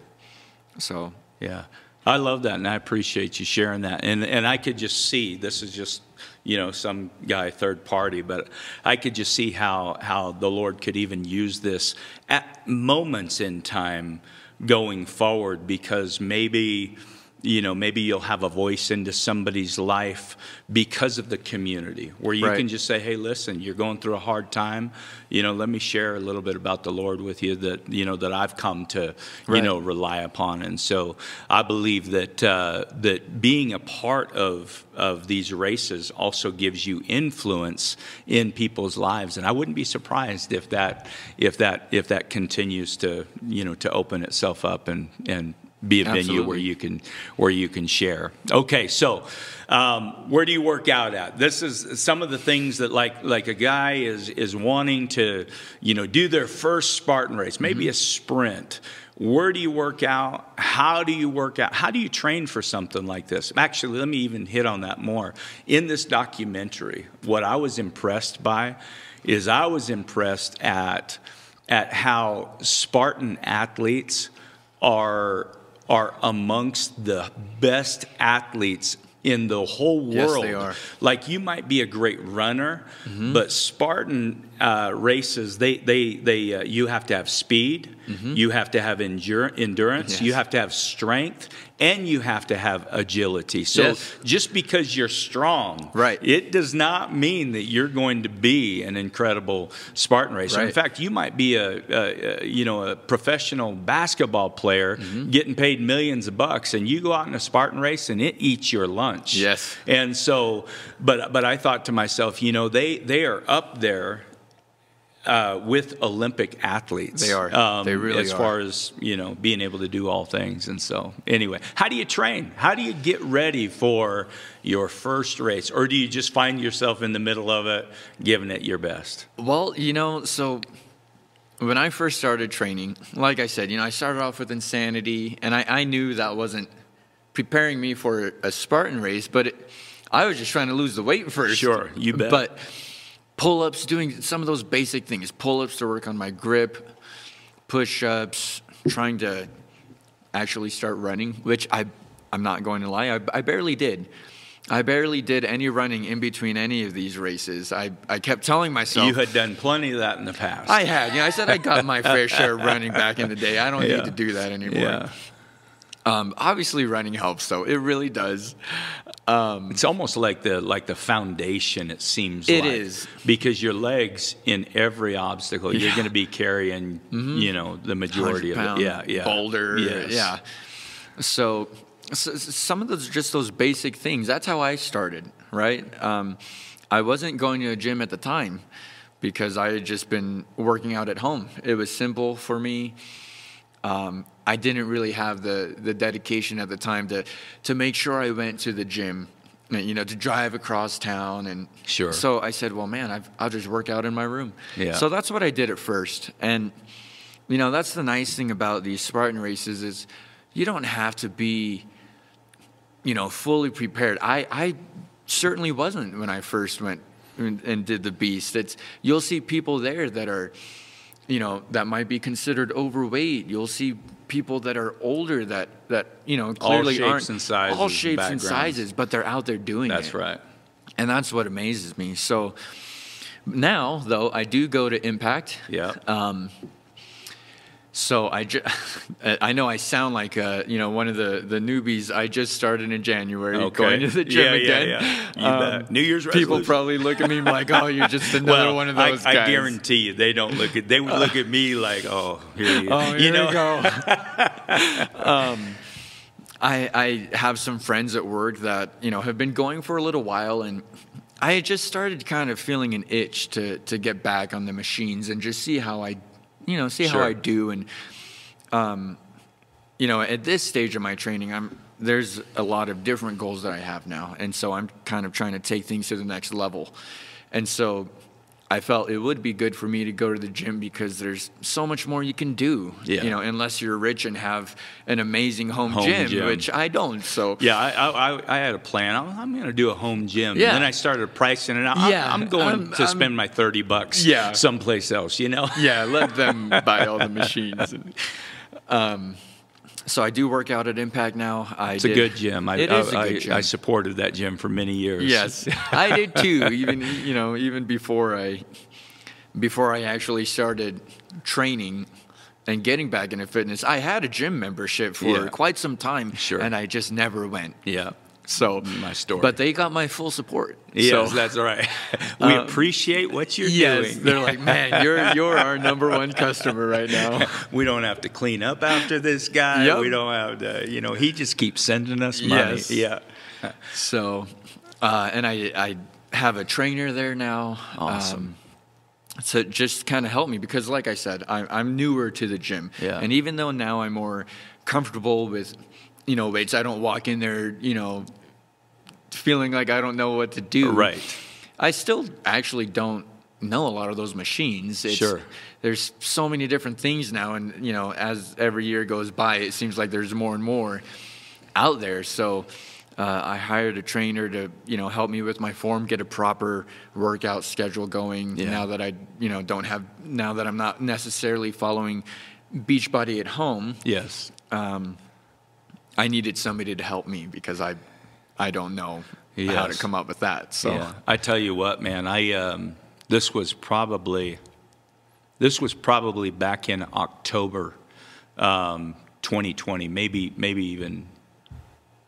so Yeah. I love that and I appreciate you sharing that. And and I could just see this is just, you know, some guy third party, but I could just see how how the Lord could even use this at moments in time going forward because maybe you know, maybe you'll have a voice into somebody's life because of the community where you Right. can just say, hey, listen, you're going through a hard time. You know, let me share a little bit about the Lord with you that, you know, that I've come to, you Right. know, rely upon. And so I believe that, uh, that being a part of, of these races also gives you influence in people's lives. And I wouldn't be surprised if that, if that, if that continues to, you know, to open itself up and, and, be a venue where you can where you can share. Okay, so um, where do you work out at? This is some of the things that like like a guy is is wanting to you know do their first Spartan race, maybe a sprint. Where do you work out? How do you work out? How do you train for something like this? Actually, let me even hit on that more. In this documentary, what I was impressed by is I was impressed at at how Spartan athletes are are amongst the best athletes in the whole Yes, world. they are. Like you might be a great runner, Mm-hmm. but Spartan uh, races they they they uh, you have to have speed, you have to have endure, endurance, Mm-hmm. Yes. you have to have strength, and you have to have agility. So Yes. just because you're strong, Right. it does not mean that you're going to be an incredible Spartan racer. In fact, you might be a, a, a you know a professional basketball player Mm-hmm. getting paid millions of bucks, and you go out in a Spartan race and it eats your lunch. Yes. And so, but but I thought to myself, you know, they they are up there. Uh, with Olympic athletes, Um, They are. They really as are. far as you know, being able to do all things, and so anyway, how do you train? How do you get ready for your first race, or do you just find yourself in the middle of it, giving it your best? Well, you know, so when I first started training, like I said, you know, I started off with insanity, and I, I knew that wasn't preparing me for a Spartan race, but it, I was just trying to lose the weight first. Sure, you bet. But pull ups, doing some of those basic things, pull ups to work on my grip, push ups, trying to actually start running, which I, I'm not going to lie, I, I barely did. I barely did any running in between any of these races. I, I kept telling myself You had done plenty of that in the past. I had. You know, I said I got my fair share of running back in the day. I don't Yeah. need to do that anymore. yeah, Um, obviously, running helps, though. It really does. it's almost like the like the foundation. It seems It like. is. because your legs in every obstacle, you're Mm-hmm. going to be carrying, you know, the majority of 100 it. Yeah, yeah, Boulder. Yes. Yeah. So, so, some of those, just those basic things. That's how I started, right? Um, I wasn't going to a gym at the time because I had just been working out at home. It was simple for me. Um, I didn't really have the, the dedication at the time to, to make sure I went to the gym, you know, to drive across town. And Sure. so I said, well, man, I've, I'll just work out in my room. Yeah. So that's what I did at first. And, you know, that's the nice thing about these Spartan races is you don't have to be, you know, fully prepared. I, I certainly wasn't when I first went and, and did the beast. It's you'll see people there that are, you know, that might be considered overweight. You'll see people that are older that that you know clearly shapes aren't and sizes all shapes and sizes, but they're out there doing it. That's right. and that's what amazes me. So now, though, I do go to Impact. Yeah. Um, so I, ju- I know I sound like uh, you know one of the, the newbies. I just started in January Okay. going to the gym Yeah, yeah, again. yeah. You bet. New Year's People probably look at me like, "Oh, you're just another well, one of those I, guys." I guarantee you, they don't look at. They would look at me like, "Oh, here you, Oh, here you know." go. um, I I have some friends at work that you know have been going for a little while, and I had just started kind of feeling an itch to to get back on the machines and just see how I, you know, see Sure. how I do. And um, you know, at this stage of my training, I'm there's a lot of different goals that I have now, and so I'm kind of trying to take things to the next level. And so I felt it would be good for me to go to the gym because there's so much more you can do. Yeah. You know, unless you're rich and have an amazing home, Home gym, gym. which I don't. So Yeah, I, I, I- had a plan. I'm, I'm going to do a home gym. Yeah. And then I started pricing it. I'm, Yeah, I'm going I'm- to I'm- spend my 30 bucks Yeah. someplace else, you know? yeah, let them buy all the machines. Um, so I do work out at Impact now. I It's a good gym. I, it I, is a I, good gym. I supported that gym for many years. Yes, I did too. Even you know, even before I, before I actually started training and getting back into fitness, I had a gym membership for Yeah. quite some time, Sure. and I just never went. Yeah. So My story. but they got my full support. Yes, so, that's right. We Um, appreciate what you're yes, doing. they're like, man, you're you're our number one customer right now. we don't have to clean up after this guy. Yep. We don't have to, you know, he just keeps sending us money. Yes. Yeah. So, uh, and I I have a trainer there now. Awesome. Um, to just kind of help me because, like I said, I, I'm newer to the gym, Yeah. and even though now I'm more comfortable with, you know, weights, I don't walk in there, you know, feeling like I don't know what to do. Right. I still actually don't know a lot of those machines. It's, Sure. There's so many different things now, and you know, as every year goes by, it seems like there's more and more out there. So. Uh, I hired a trainer to, you know, help me with my form, get a proper workout schedule going. Yeah. Now that I, you know, don't have, now that I'm not necessarily following Beachbody at home, Yes. I needed somebody to help me because I, I don't know how to come up with that. So Yeah, I tell you what, man. I um, this was probably this was probably back in October, um, 2020, maybe maybe even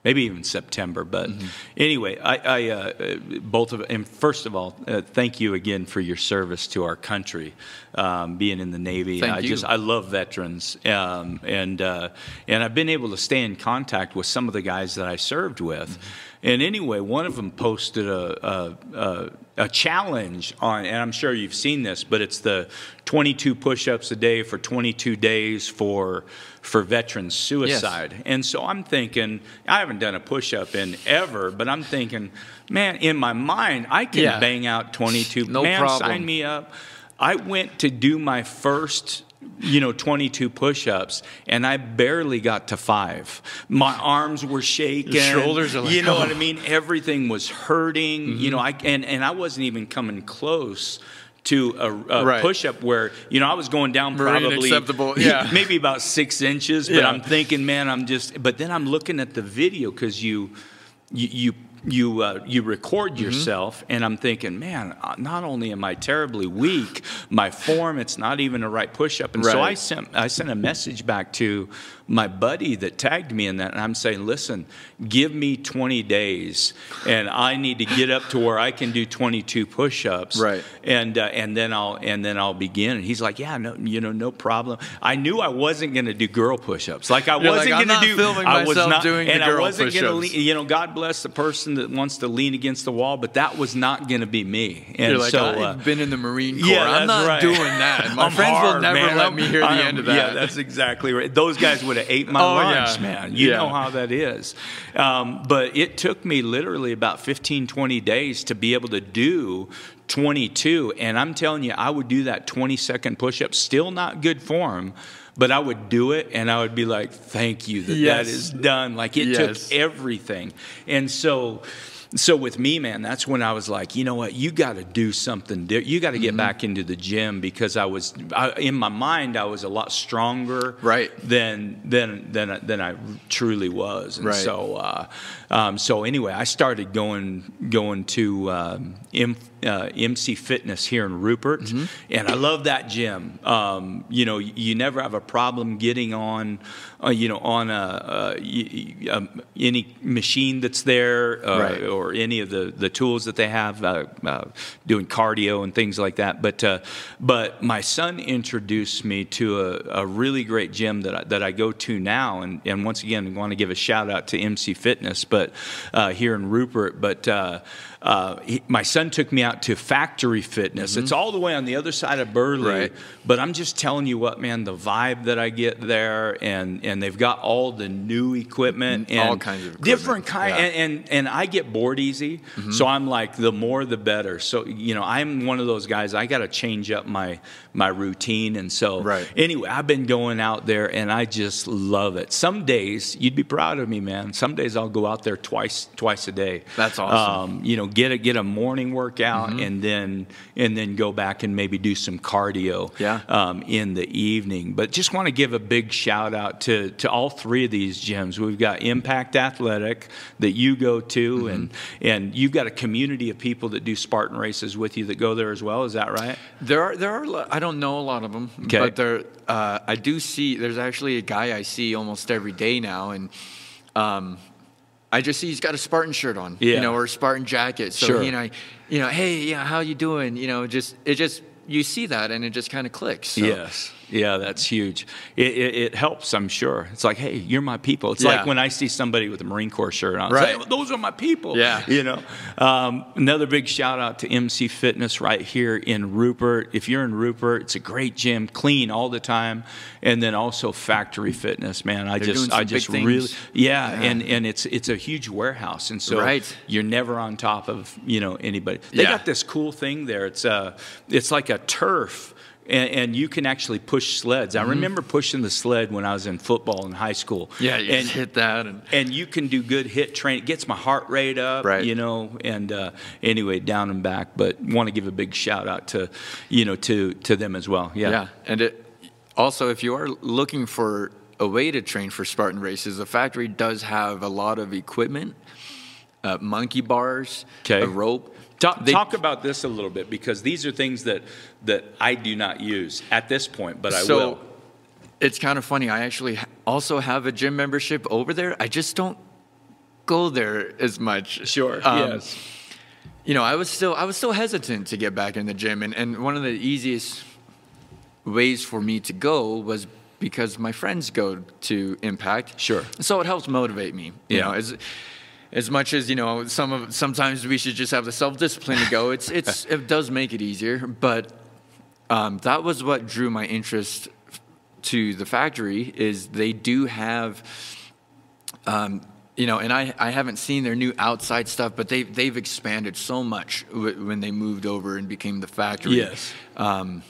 maybe even September. But Mm-hmm. anyway, I, I uh, both of and first of all, uh, thank you again for your service to our country, um, being in the Navy. Thank I you. just I love veterans, um, and uh, and I've been able to stay in contact with some of the guys that I served with. Mm-hmm. And anyway, one of them posted a, a, a, a challenge on, and I'm sure you've seen this, but it's the 22 push-ups a day for 22 days for for veteran suicide. And so I'm thinking, I haven't done a push-up in ever, but I'm thinking, man, in my mind, I can Yeah. bang out 22. No man, problem. sign me up. I went to do my first you know 22 push-ups and i barely got to five my arms were shaking Your shoulders like, you know oh. what i mean everything was hurting Mm-hmm. you know i and, and i wasn't even coming close to a, a Right. push-up where you know i was going down Marine probably acceptable, yeah. maybe about six inches but Yeah. i'm thinking man i'm just but then i'm looking at the video because you you you you, uh, you record Mm-hmm. yourself, and I'm thinking, man, uh, not only am I terribly weak, my form, it's not even a right push up. And so I sent, I sent a message back to my buddy that tagged me in that, and I'm saying, listen, give me 20 days, and I need to get up to where I can do 22 push ups. Right. And, uh, and then I'll, and then I'll begin. And he's like, yeah, no, you know, no problem. I knew I wasn't going to do girl push ups. Like I You're wasn't "I'm going to do, filming I was myself not, doing the and I girl wasn't going to, push-ups. you know, God bless the person that wants to lean against the wall, but that was not going to be me. And You're like, so, I've uh, been in the Marine Corps. yeah, I'm not right. doing that. My I'm friends will never man. let me hear the I'm- end of that. Yeah, that's exactly right. Those guys would have ate my Oh, lunch, yeah. man. You Yeah. know how that is. Um, but it took me literally about 15, 20 days to be able to do 22. And I'm telling you, I would do that 20 second push up, still not good form. But I would do it and I would be like, thank you that that Yes. is done. Like it Yes. took everything. And so, so with me, man, that's when I was like, you know what, you got to do something. di- You got to get Mm-hmm. back into the gym because I was, I, in my mind, I was a lot stronger, Right. than than than than I truly was. And Right. so, uh, um, so anyway, I started going going to um, M, uh, MC Fitness here in Rupert, Mm-hmm. and I love that gym. Um, you know, you never have a problem getting on, uh, you know, on a, a, y- um, any machine that's there, uh, Right. or any of the, the tools that they have, uh, uh, doing cardio and things like that. But uh, but my son introduced me to a, a really great gym that I, that I go to now, and, and once again, I want to give a shout out to MC Fitness, but uh, here in Rupert. But uh, he, my son took me out to Factory Fitness. It's mm-hmm. all the way on the other side of Burley. Right. But I'm just telling you what, man, the vibe that I get there, and and they've got all the new equipment mm, and All kinds of equipment, different kind, yeah. and, and and I get bored easy, mm-hmm. so I'm like the more the better. So you know, I'm one of those guys. I got to change up my my routine, and so Right. anyway, I've been going out there, and I just love it. Some days you'd be proud of me, man. Some days I'll go out there twice twice a day. That's awesome. Um, you know, get a get a morning workout, Mm-hmm. and then and then go back and maybe do some cardio Yeah. um, in the evening. But just want to give a big shout out to, to all three of these gyms. We've got Impact Athletic that you go to, Mm-hmm. and and you've got a community of people that do Spartan races with you that go there as well. Is that right? There are there are I don't know a lot of them, Okay. but there uh, I do see there's actually a guy I see almost every day now, and um, I just see he's got a Spartan shirt on, Yeah. you know, or a Spartan jacket. So Sure. he and I, you know, hey, yeah, how you doing? You know, just it just you see that and it just kind of clicks. So. Yes. Yeah, that's huge. It, it, it helps, I'm sure. It's like, hey, you're my people. It's Yeah. like when I see somebody with a Marine Corps shirt on. Right. like, those are my people. Yeah. You know. Um, another big shout out to MC Fitness right here in Rupert. If you're in Rupert, it's a great gym, clean all the time, and then also Factory Fitness. Man, I They're just, I just really, yeah, Yeah. and and it's it's a huge warehouse, and so Right. you're never on top of you know anybody. They Yeah. got this cool thing there. It's a, it's like a turf. And, and you can actually push sleds. I remember pushing the sled when I was in football in high school. Mm-hmm. Yeah, you and, hit that and and you can do good hit train. It gets my heart rate up, Right. you know. And uh, anyway, down and back. But want to give a big shout out to, you know, to to them as well. Yeah. Yeah, and it, also if you are looking for a way to train for Spartan races, the factory does have a lot of equipment uh, monkey bars, Okay. a rope. Talk, They- talk about this a little bit because these are things that that I do not use at this point, but I so will. it's kind of funny. I actually also have a gym membership over there. I just don't go there as much. Sure. Um, yes. you know, I was still I was still hesitant to get back in the gym, and, and one of the easiest ways for me to go was because my friends go to Impact. Sure. So it helps motivate me. You Yeah. know, as much as you know, some of sometimes we should just have the self discipline to go. It's it's it does make it easier, but um, that was what drew my interest to the factory. Is they do have um, you know, and I, I haven't seen their new outside stuff, but they they've expanded so much w- when they moved over and became the factory. Yes. Um,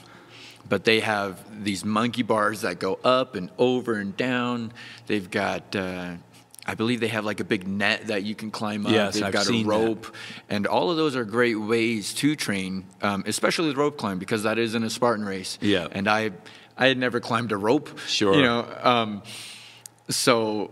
but they have these monkey bars that go up and over and down. They've got, uh, I believe they have like a big net that you can climb up. Yes, They've I've got seen a that. rope, and all of those are great ways to train, um, especially the rope climb because that is in a Spartan race. Yeah. And I, I had never climbed a rope. Sure. You know, um, so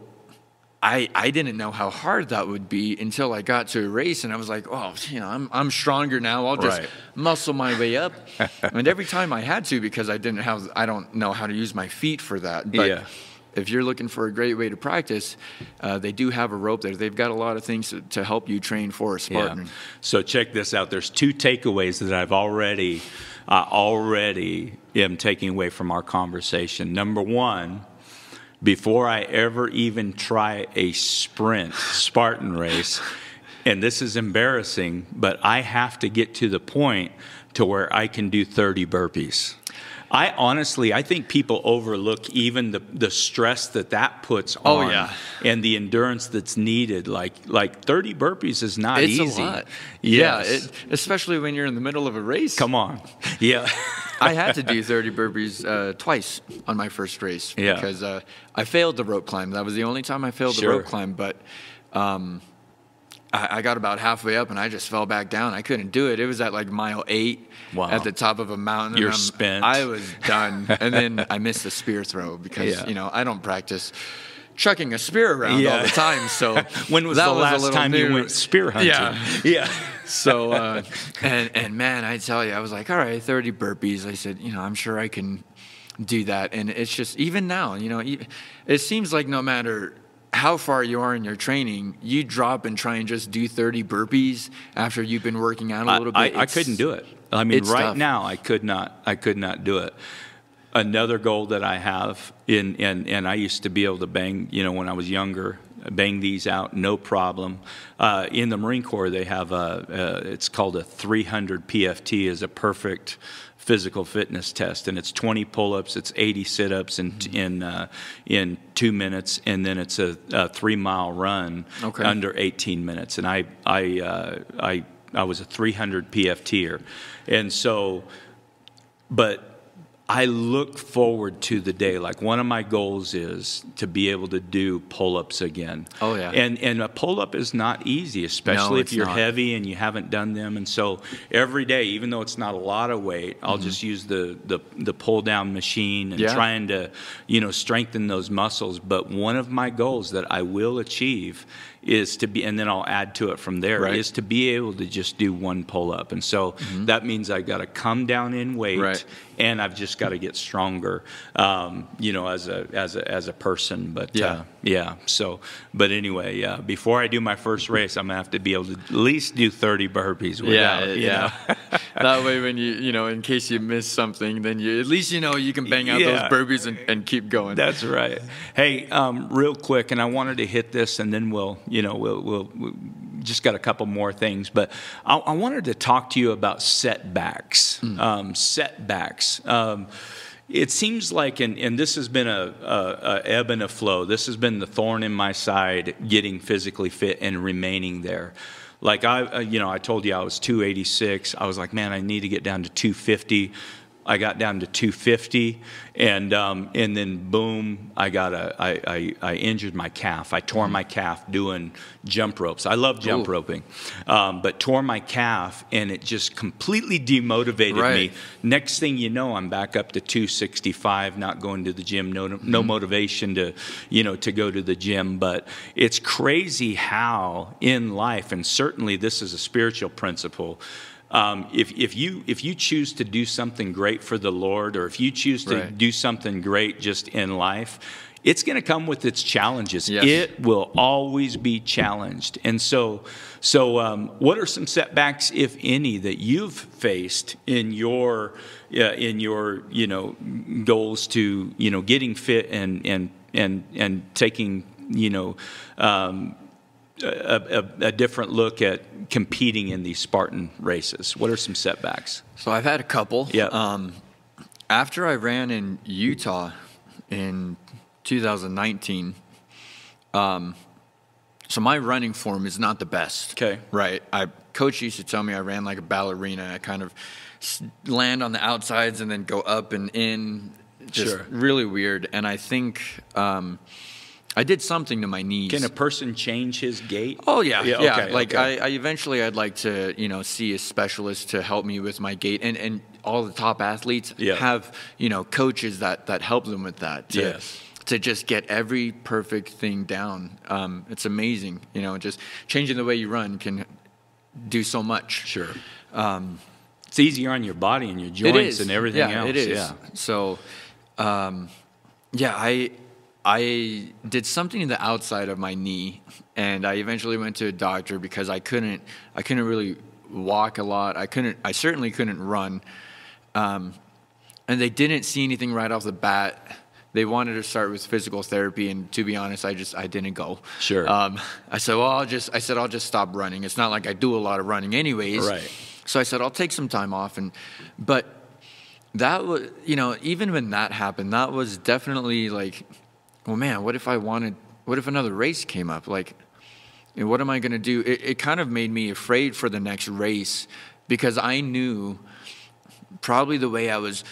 I I didn't know how hard that would be until I got to a race and I was like, oh, you know, I'm I'm stronger now. I'll just Right. muscle my way up. and every time I had to because I didn't have I don't know how to use my feet for that. But Yeah. If you're looking for a great way to practice, uh, they do have a rope there. They've got a lot of things to, to help you train for a Spartan. Yeah. So check this out. There's two takeaways that I've already, uh, already am taking away from our conversation. Number one, before I ever even try a sprint Spartan race, and this is embarrassing, but I have to get to the point to where I can do 30 burpees. I honestly, I think people overlook even the, the stress that that puts Oh, on yeah. and the endurance that's needed. Like like 30 burpees is not It's easy. a lot. Yes. Yeah, it, especially when you're in the middle of a race. Come on. Yeah. I had to do 30 burpees uh, twice on my first race Yeah. because uh, I failed the rope climb. That was the only time I failed Sure. the rope climb. But um, I, I got about halfway up and I just fell back down. I couldn't do it. It was at like mile eight Wow. at the top of a mountain. You're spent. I was done. and then I missed the spear throw because Yeah. you know I don't practice. Chucking a spear around Yeah. all the time, so when was that the last little time you went spear hunting? Yeah, Yeah. so uh, and and man, I tell you, I was like, all right, thirty burpees. I said, you know, I'm sure I can do that. And it's just even now, you know, it seems like no matter how far you are in your training, you drop and try and just do thirty burpees after you've been working out a little I, bit. I It's- couldn't do it. I mean, right tough. now, I could not. I could not do it. Another goal that I have in and and I used to be able to bang. You know, when I was younger, bang these out no problem. Uh, in the Marine Corps, they have a. Uh, it's called a 300 PFT is a perfect physical fitness test, and it's 20 pull-ups, it's 80 sit-ups in Mm-hmm. in uh, in two minutes, and then it's a, a three-mile run Okay. under 18 minutes. And I I uh, I I was a 300 PFTer, and so, but I look forward to the day. Like one of my goals is to be able to do pull-ups again. Oh, yeah. And and a pull-up is not easy, especially if you're not. heavy and you haven't done them. And so every day, even though it's not a lot of weight, I'll just use the the the pull-down machine and Mm-hmm. Yeah. trying to, you know, strengthen those muscles. But one of my goals that I will achieve is to be, and then I'll add to it from there, is Right. to be able to just do one pull-up. And so that means I've got to come down in weight Mm-hmm. Right. and I've just got to get stronger, um, you know, as a as a as a person. But Yeah. uh, yeah. So, but anyway, yeah. Before I do my first race, I'm gonna have to be able to at least do 30 burpees. Without, Yeah, you yeah. know. that way, when you you know, in case you miss something, then you at least you know you can bang out Yeah. those burpees and, and keep going. That's right. Hey, um, real quick, and I wanted to hit this, and then we'll, you know, we'll, we'll, we'll just got a couple more things, but I, I wanted to talk to you about setbacks. Um, setbacks. Um, it seems like, and, and this has been a, a, a ebb and a flow. This has been the thorn in my side, getting physically fit and remaining there. Like I, uh, you know, I told you I was 286. I was like, man, I need to get down to 250 I got down to 250, and um, and then boom, I got a I, I, I injured my calf. I tore my calf doing jump ropes. I love jump Ooh. roping, um, but tore my calf, and it just completely demotivated Right. me. Next thing you know, I'm back up to 265, not going to the gym. No no Mm-hmm. motivation to you know to go to the gym. But it's crazy how in life, and certainly this is a spiritual principle. Um, if, if you if you choose to do something great for the Lord, or if you choose to Right. do something great just in life, it's going to come with its challenges. Yes. It will always be challenged. And so, so um, what are some setbacks, if any, that you've faced in your uh, in your you know goals to you know getting fit and and and and taking you know um, a, a, a different look at competing in these Spartan races? What are some setbacks? So I've had a couple. Yeah. Um, after I ran in Utah in 2019, um, so my running form is not the best. Okay. Right. I coach used to tell me I ran like a ballerina. I kind of land on the outsides and then go up and in. Just Sure. really weird. And I think um, I did something to my knees. Can a person change his gait? Oh yeah, yeah. okay, like okay. I, I eventually I'd like to you know see a specialist to help me with my gait, and and all the top athletes Yeah. have you know coaches that that help them with that. To, Yes. To just get every perfect thing down, um, it's amazing. You know, just changing the way you run can do so much. Sure. it's easier on your body and your joints and everything yeah, else. It is. Yeah. So, um, yeah, I I did something to the outside of my knee, and I eventually went to a doctor because I couldn't I couldn't really walk a lot. I couldn't. I certainly couldn't run, um, and they didn't see anything right off the bat. They wanted to start with physical therapy, and to be honest, I just I didn't go. Sure. Um, I said, well, I'll just I said I'll just stop running. It's not like I do a lot of running, anyways. Right. So I said I'll take some time off, and but that was you know even when that happened, that was definitely like, well, man, what if I wanted? What if another race came up? Like, you know, what am I going to do? It, it kind of made me afraid for the next race because I knew probably the way I was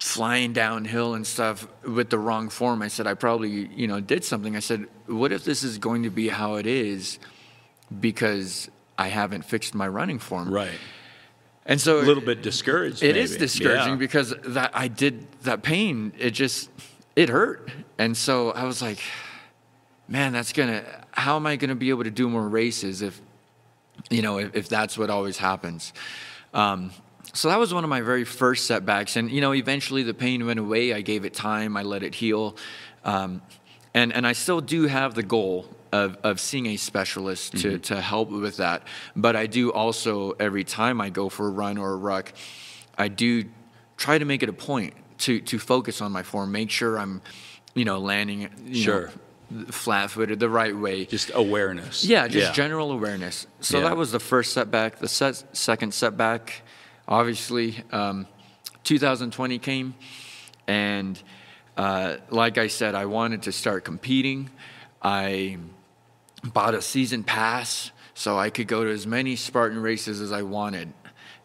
flying downhill and stuff with the wrong form. I said I probably you know did something. I said, what if this is going to be how it is because I haven't fixed my running form? Right. And so A little bit discouraged. it is discouraging Yeah. because that I did that pain. It just it hurt, and so I was like, man, that's gonna. How am I gonna be able to do more races if, you know, if, if that's what always happens? Um, so that was one of my very first setbacks, and you know, eventually the pain went away. I gave it time. I let it heal, um, and and I still do have the goal of, of seeing a specialist to, to help with that. But I do also, every time I go for a run or a ruck, I do try to make it a point to, to focus on my form, make sure I'm, you know, landing you Sure. flat footed the right way. Just awareness. Yeah, just general awareness. So Yeah. that was the first setback. The set, second setback, obviously, um, 2020 came, and uh, like I said, I wanted to start competing. I bought a season pass so I could go to as many Spartan races as I wanted,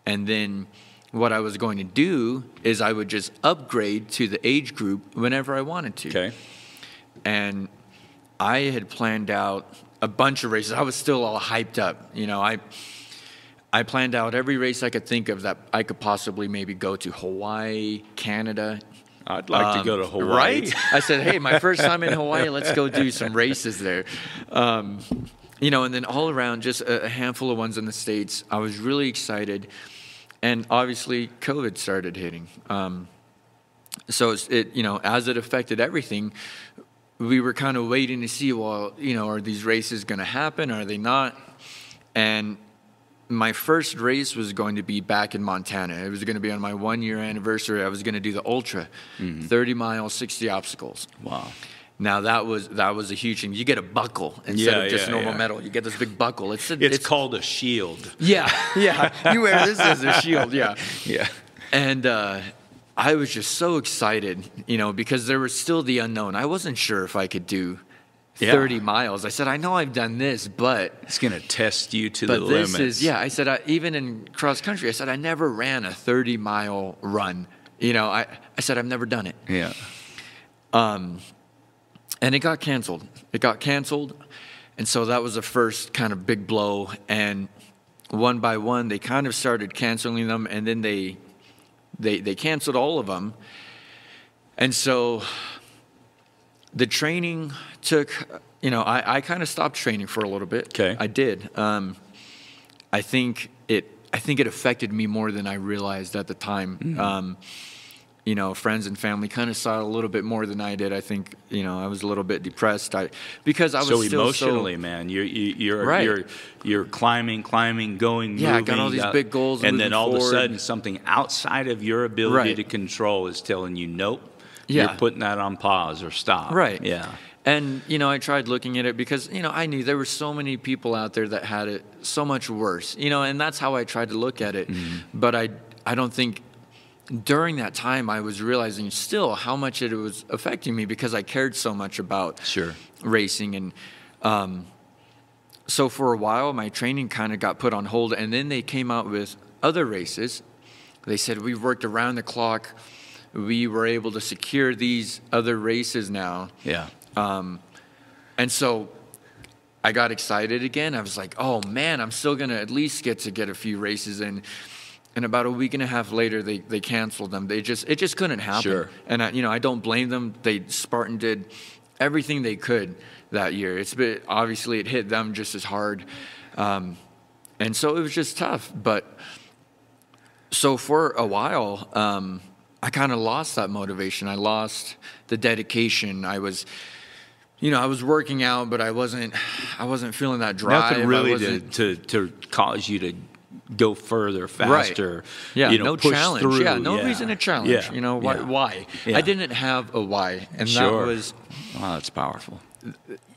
and then. What I was going to do is I would just upgrade to the age group whenever I wanted to Okay. and I had planned out a bunch of races. I was still all hyped up. You know, I I planned out every race I could think of that I could possibly maybe go to Hawaii, Canada. I'd like to Um, go to Hawaii. Right? I said, hey, my first time in Hawaii, let's go do some races there. Um, you know, and then all around, just a, a handful of ones in the States. I was really excited. And obviously, COVID started hitting. Um, so it's, it, you know, as it affected everything, we were kind of waiting to see, well, you know, are these races going to happen? Are they not? And my first race was going to be back in Montana. It was going to be on my one year anniversary. I was going to do the ultra, 30 miles, 60 obstacles. Wow. Now that was that was a huge thing. You get a buckle instead Yeah, of just yeah, normal yeah. metal. You get this big buckle. It's a, It's, called a shield. yeah, yeah. You wear this as a shield. Yeah. Yeah. And uh, I was just so excited, you know, because there was still the unknown. I wasn't sure if I could do Yeah. 30 miles. I said, I know I've done this, but It's going to test you to but the this limits. is yeah. I said I, even in cross country, I said I never ran a 30 mile run You know, I, I said, I've never done it. Yeah. And it got canceled. It got canceled. And so that was the first kind of big blow. And one by one, they kind of started canceling them. And then they, they, they canceled all of them. And so the training took, you know, I, I kind of stopped training for a little bit. Okay. I did. Um, I think it, I think it affected me more than I realized at the time. Mm-hmm. Um, you know, friends and family kind of saw it a little bit more than I did. I think, you know, I was a little bit depressed. I because I was So emotionally, so, man, you're you, you're Right. you're you're climbing, climbing, going, Yeah, I got all these uh, big goals and then moving all of a sudden, something outside of your ability Right. to control is telling you, nope. Yeah. You're putting that on pause or stop. Right. Yeah. And you know, I tried looking at it because you know I knew there were so many people out there that had it so much worse. You know, and that's how I tried to look at it. Mm-hmm. But I I don't think during that time I was realizing still how much it was affecting me because I cared so much about Sure. racing and um, so for a while my training kind of got put on hold and then they came out with other races they said we've worked around the clock we were able to secure these other races now Yeah. and so I got excited again. I was like, oh man, I'm still gonna at least get to get a few races in. And about a week and a half later, they, they canceled them. They just it just couldn't happen. Sure. And I, you know I don't blame them. They Spartan did everything they could that year. It's been obviously it hit them just as hard, um, and so it was just tough. But so for a while, um, I kind of lost that motivation. I lost the dedication. I was, you know, I was working out, but I wasn't, I wasn't feeling that drive. Nothing really to, to to cause you to go further, faster. Yeah, You know, no push challenge. Through. Yeah, no reason to challenge. Yeah. You know, why? Yeah. why? Yeah. I didn't have a why, and Sure. that was Wow, that's powerful.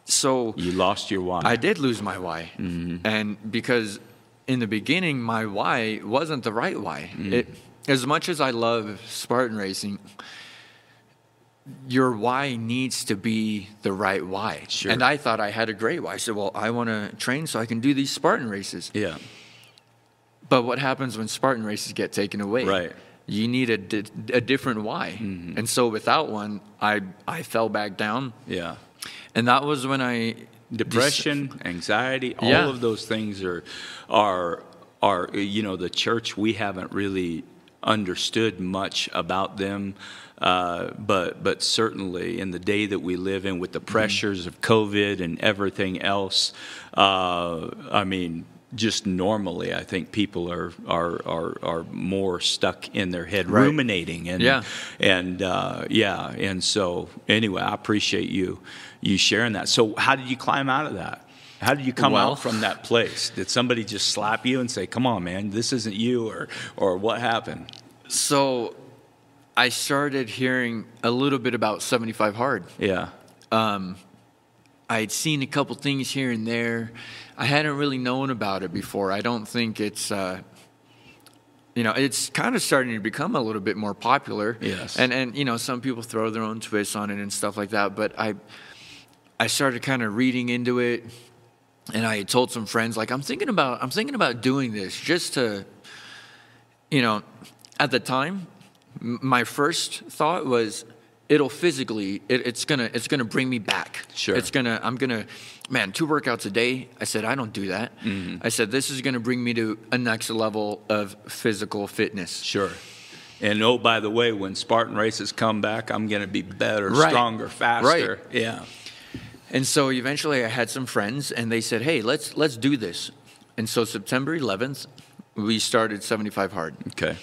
so. You lost your why. I did lose my why, Mm-hmm. and because in the beginning my why wasn't the right why. Mm. It, as much as I love Spartan racing, your why needs to be the right why. Sure. And I thought I had a great why. I said, well, I want to train so I can do these Spartan races. Yeah. But what happens when Spartan races get taken away? Right. Mm-hmm. You need a, di- a different why. And so without one, I, I fell back down. Yeah. And that was when I. depression, anxiety, all Yeah. of those things are are are you know the church we haven't really understood much about them. Uh, but but certainly in the day that we live in with the pressures of COVID and everything else, uh, I mean, just normally, I think people are are are, are more stuck in their head, Right. ruminating and Yeah. and uh, yeah, and so anyway, I appreciate you you sharing that. So, how did you climb out of that? How did you come Well- out from that place? Did somebody just slap you and say, "Come on, man, this isn't you," or or what happened? So I started hearing a little bit about 75 Hard. Yeah, I had seen a couple things here and there. I hadn't really known about it before. I don't think it's, uh, you know, it's kind of starting to become a little bit more popular. Yes. And and you know, some people throw their own twists on it and stuff like that. But I, I started kind of reading into it, and I told some friends like I'm thinking about I'm thinking about doing this just to, you know, at the time, m- my first thought was it'll physically it, it's gonna it's gonna bring me back. Sure. It's gonna I'm gonna man two workouts a day. I said I don't do that. Mm-hmm. I said this is gonna bring me to a next level of physical fitness. sure. And oh, by the way, when Spartan races come back, I'm going to be better, Right. stronger, faster. Right. Yeah, And so eventually I had some friends and they said, "Hey, let's let's do this." And so September 11th, we started 75 hard. okay.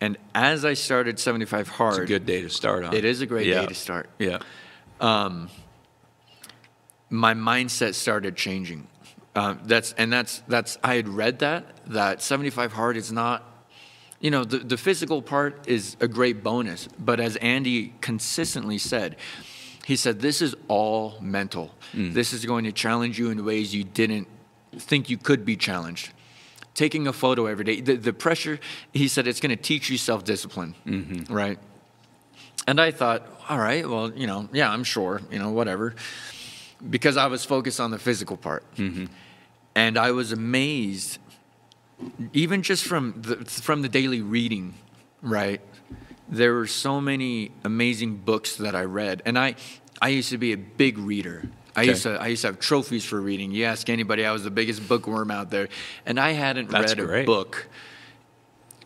And as I started 75 hard, It's a good day to start on. It is a great Yeah. day to start. Yeah, um, my mindset started changing. Uh, that's and that's that's I had read that that 75 hard is not, you know, the the physical part is a great bonus, but as Andy consistently said, he said this is all mental. This is going to challenge you in ways you didn't think you could be challenged. Taking a photo every day, the, the pressure. He said it's going to teach you self discipline, right? And I thought, all right, well, you know, yeah, I'm sure, you know, whatever because I was focused on the physical part. Mm-hmm. And I was amazed, even just from the, from the daily reading, right? there were so many amazing books that I read, and I I used to be a big reader. I Okay. used to I used to have trophies for reading. You ask anybody, I was the biggest bookworm out there, and I hadn't That's read a great. book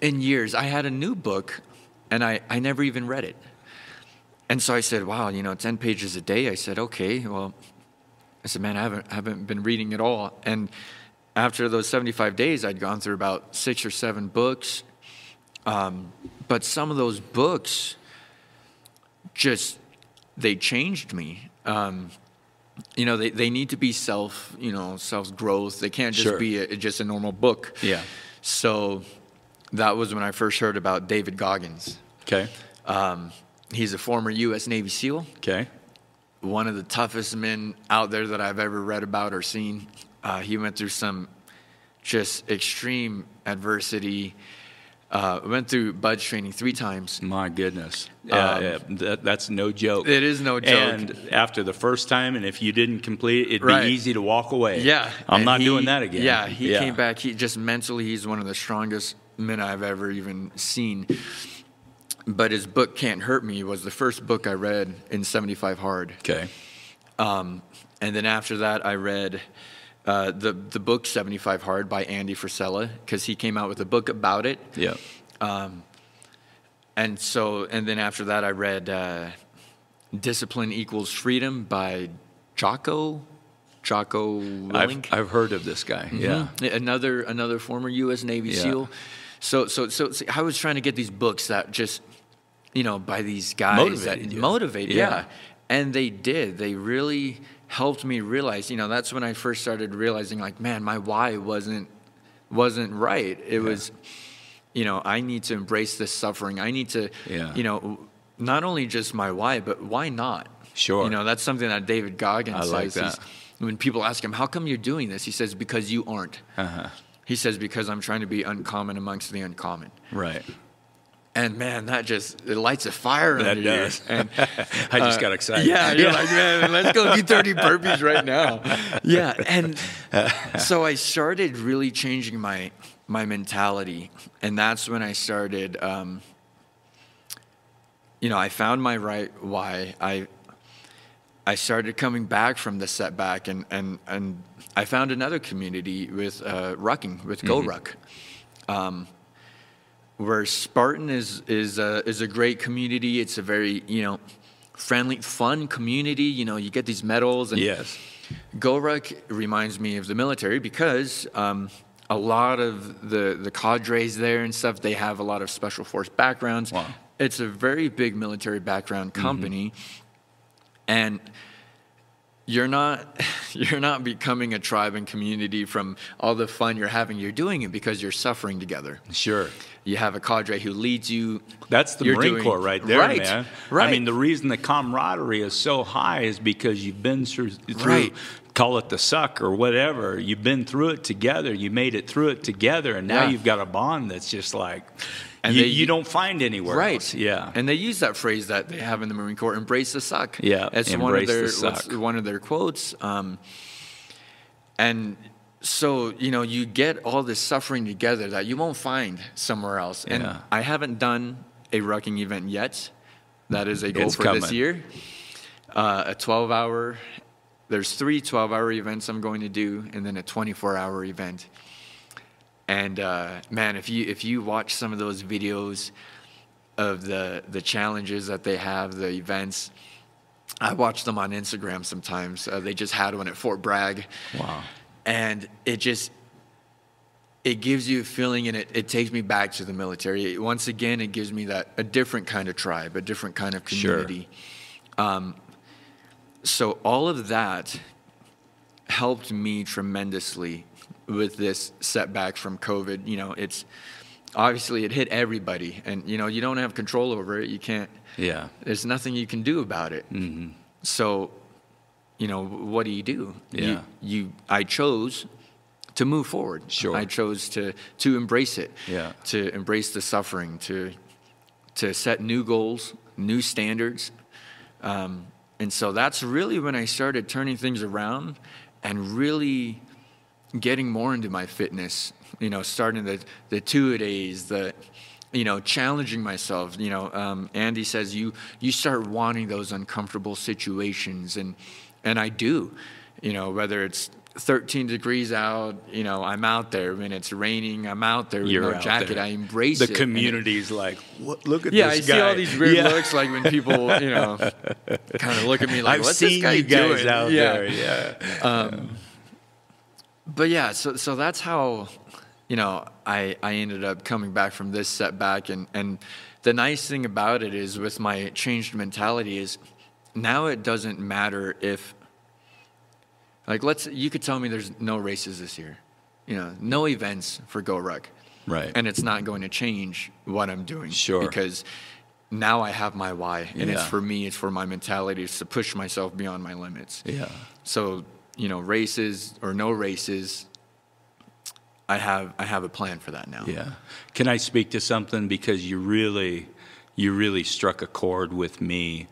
in years. I had a new book, and I I never even read it. And so I said, "Wow, you know, ten pages a day." I said, "Okay, well." I said, man, I haven't, haven't been reading at all. And after those 75 days, I'd gone through about six or seven books. Um, but some of those books just, they changed me. Um, you know, they, they need to be self, you know, self growth. They can't just Sure. be a, just a normal book. Yeah. So that was when I first heard about David Goggins. Okay. Um, he's a former U.S. Navy SEAL Okay. One of the toughest men out there that I've ever read about or seen. Uh, he went through some just extreme adversity. Uh, went through BUD/S training three times. My goodness. Yeah, Um, yeah, that, that's no joke. It is no joke. And after the first time, and if you didn't complete it, it'd Right. be easy to walk away. Yeah, I'm and not he- doing that again. Yeah, he came back. He just mentally, he's one of the strongest men I've ever even seen. But his book "Can't Hurt Me" was the first book I read in 75 Hard. Okay. Um, and then after that, I read uh, the the book Seventy Five Hard by Andy Frisella because he came out with a book about it. Yeah. And so, and then after that, I read uh, Discipline Equals Freedom by Jocko Jocko Willink. I've, I've heard of this guy. Yeah. Yeah, Another another former U.S. Navy Yeah. SEAL. So so so see, I was trying to get these books that just you know by these guys Motivated that you. motivate, Yeah. yeah. and they did. They really helped me realize. You know, that's when I first started realizing, like, man, my why wasn't wasn't right. It was, you know, I need to embrace this suffering. I need to, Yeah. you know, not only just my why, but why not? Sure. You know, that's something that David Goggins I like says. He's- that. When people ask him, "How come you're doing this?" He says, "Because you aren't." Uh-huh. He says, because I'm trying to be uncommon amongst the uncommon. Right. And man, that just it lights a fire That under you. does. And I just uh, got excited. Yeah, you're like, man, let's go do 30 burpees right now. Yeah, and so I started really changing my my mentality, and that's when I started. Um, you know, I found my right why. I I started coming back from the setback, and and and I found another community with uh, rucking with GoRuck. Um, where Spartan is is a, is a great community. It's a very you know friendly, fun community. You know, you get these medals and Yes. GoRuck reminds me of the military because um, a lot of the the cadres there and stuff they have a lot of special force backgrounds. Wow. It's a very big military background company, and you're not you're not becoming a tribe and community from all the fun you're having. You're doing it because you're suffering together. Sure. You have a cadre who leads you. That's the You're Marine doing- Corps right there, Right, man. I mean, the reason the camaraderie is so high is because you've been through, through Right. call it the suck or whatever. You've been through it together. You made it through it together, and now Yeah. you've got a bond that's just like And you, they- you don't find anywhere Right. else. Yeah. And they use that phrase that they have in the Marine Corps: "Embrace the suck." Yeah, It's one of their the one of their quotes. Um, and so you know, you get all this suffering together that you won't find somewhere else. And Yeah. I haven't done a rucking event yet. That is a goal It's for this year. Uh, a 12-hour. There's three 12-hour events I'm going to do, and then a 24-hour event. And uh, man, if you if you watch some of those videos of the the challenges that they have, the events, I watch them on Instagram sometimes. Uh, they just had one at Fort Bragg, Wow. And it just it gives you a feeling, and it, it takes me back to the military. Once again, it gives me that a different kind of tribe, a different kind of community Sure. Um, so all of that helped me tremendously with this setback from COVID. You know, it's obviously it hit everybody, and you know you don't have control over it. You can't. Yeah. There's nothing you can do about it. Mm-hmm. So, you know, what do you do? Yeah. You, you I chose to move forward. Sure. I chose to to embrace it. Yeah. To embrace the suffering. To to set new goals, new standards. Um, and so that's really when I started turning things around and really getting more into my fitness. You know, starting the the two a days, the you know, challenging myself. You know, um, Andy says you you start wanting those uncomfortable situations, and and I do. You know, whether it's 13 degrees out, you know, I'm out there. When it's raining, I'm out there with You're no jacket. there. I embrace the it. it- community's like, what? Look at yeah, I this see all these weird Yeah. looks like when people, you know, kind of look at me like, I've "What's this guy doing?" out yeah. there. Yeah. Um, but yeah, so so that's how, you know, I I ended up coming back from this setback, and and the nice thing about it is with my changed mentality is now it doesn't matter if like let's you could tell me there's no races this year, you know, no events for GoRuck, Right. and it's not going to change what I'm doing, Sure. because. Now I have my why, and it's for me. It's for my mentality. It's to push myself beyond my limits. yeah. So, you know, races or no races, I have I have a plan for that now. Yeah. Can I speak to something because you really you really struck a chord with me.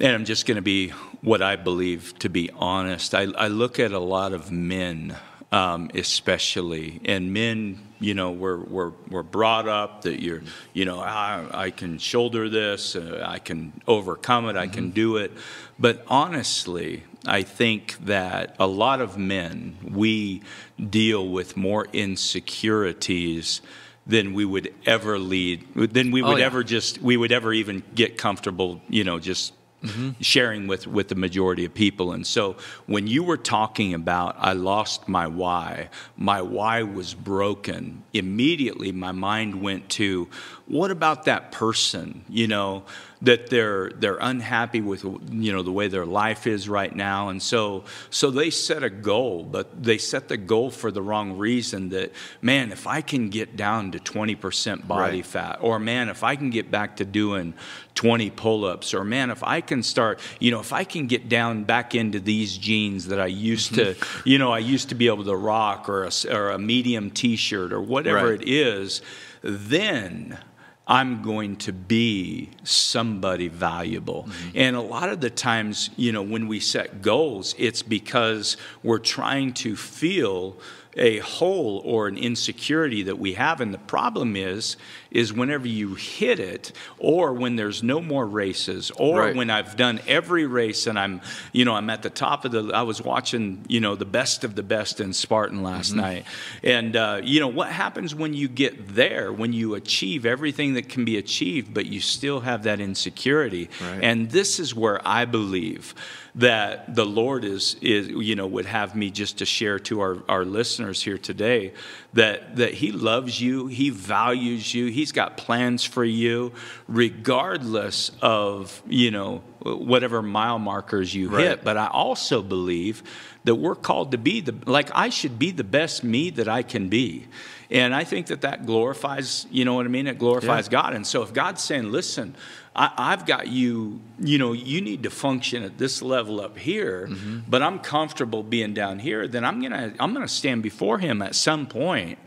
And I'm just going to be what I believe to be honest. I, I look at a lot of men, um, especially, and men, you know, we're, we're, we're brought up that you're, you know, I, I can shoulder this, uh, I can overcome it, I can do it. But honestly, I think that a lot of men, we deal with more insecurities than we would ever lead, than we Oh, would yeah. ever just, we would ever even get comfortable, you know, just Mm-hmm. sharing with, with the majority of people. And so when you were talking about, I lost my why, my why was broken, immediately my mind went to, what about that person, you know, that they're, they're unhappy with, you know, the way their life is right now. And so, so they set a goal, but they set the goal for the wrong reason that, man, if I can get down to 20% body Right. fat, or man, if I can get back to doing 20 pull ups, or man, if I can start, you know, if I can get down back into these jeans that I used to, mm-hmm. you know, I used to be able to rock, or a, or a medium t shirt, or whatever Right. it is, then. I'm going to be somebody valuable. Mm-hmm. And a lot of the times, you know, when we set goals, it's because we're trying to feel a hole or an insecurity that we have and the problem is is whenever you hit it or when there's no more races or Right. when I've done every race and I'm you know I'm at the top of the I was watching you know the best of the best in Spartan last night and uh, you know what happens when you get there when you achieve everything that can be achieved but you still have that insecurity Right. and this is where I believe that the Lord is, is you know, would have me just to share to our, our listeners here today that, that He loves you, He values you, He's got plans for you, regardless of, you know, whatever mile markers you Right. hit. But I also believe that we're called to be the, like, I should be the best me that I can be. And I think that that glorifies, you know what I mean? It glorifies God. And so if God's saying, listen, I, I've got you, you know, you need to function at this level up here, mm-hmm. but I'm comfortable being down here, then I'm gonna I'm gonna stand before him at some point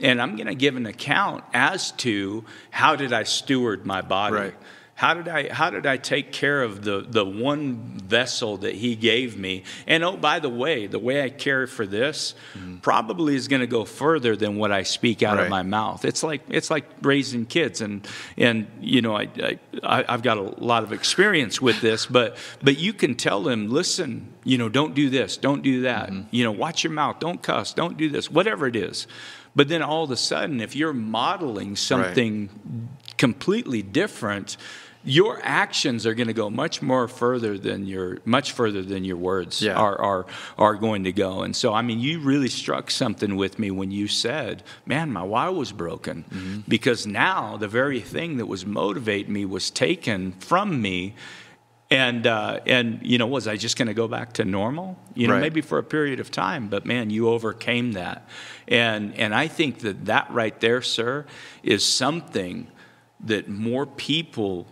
and I'm gonna give an account as to how did I steward my body. Right. How did I how did I take care of the the one vessel that he gave me? And oh by the way, the way I care for this mm-hmm. probably is going to go further than what I speak out of my mouth. It's like it's like raising kids and and you know I, I I've got a lot of experience with this, but but you can tell them, listen, you know, don't do this, don't do that, mm-hmm. you know, watch your mouth, don't cuss, don't do this, whatever it is. But then all of a sudden, if you're modeling something completely different, your actions are going to go much more further than your much further than your words Yeah. are are are going to go. And so, I mean, you really struck something with me when you said, "Man, my why was broken," Mm-hmm. because now the very thing that was motivating me was taken from me. And uh, and you know, was I just going to go back to normal? You know, Right. maybe for a period of time, but man, you overcame that, and and I think that that right there, sir, is something that more people.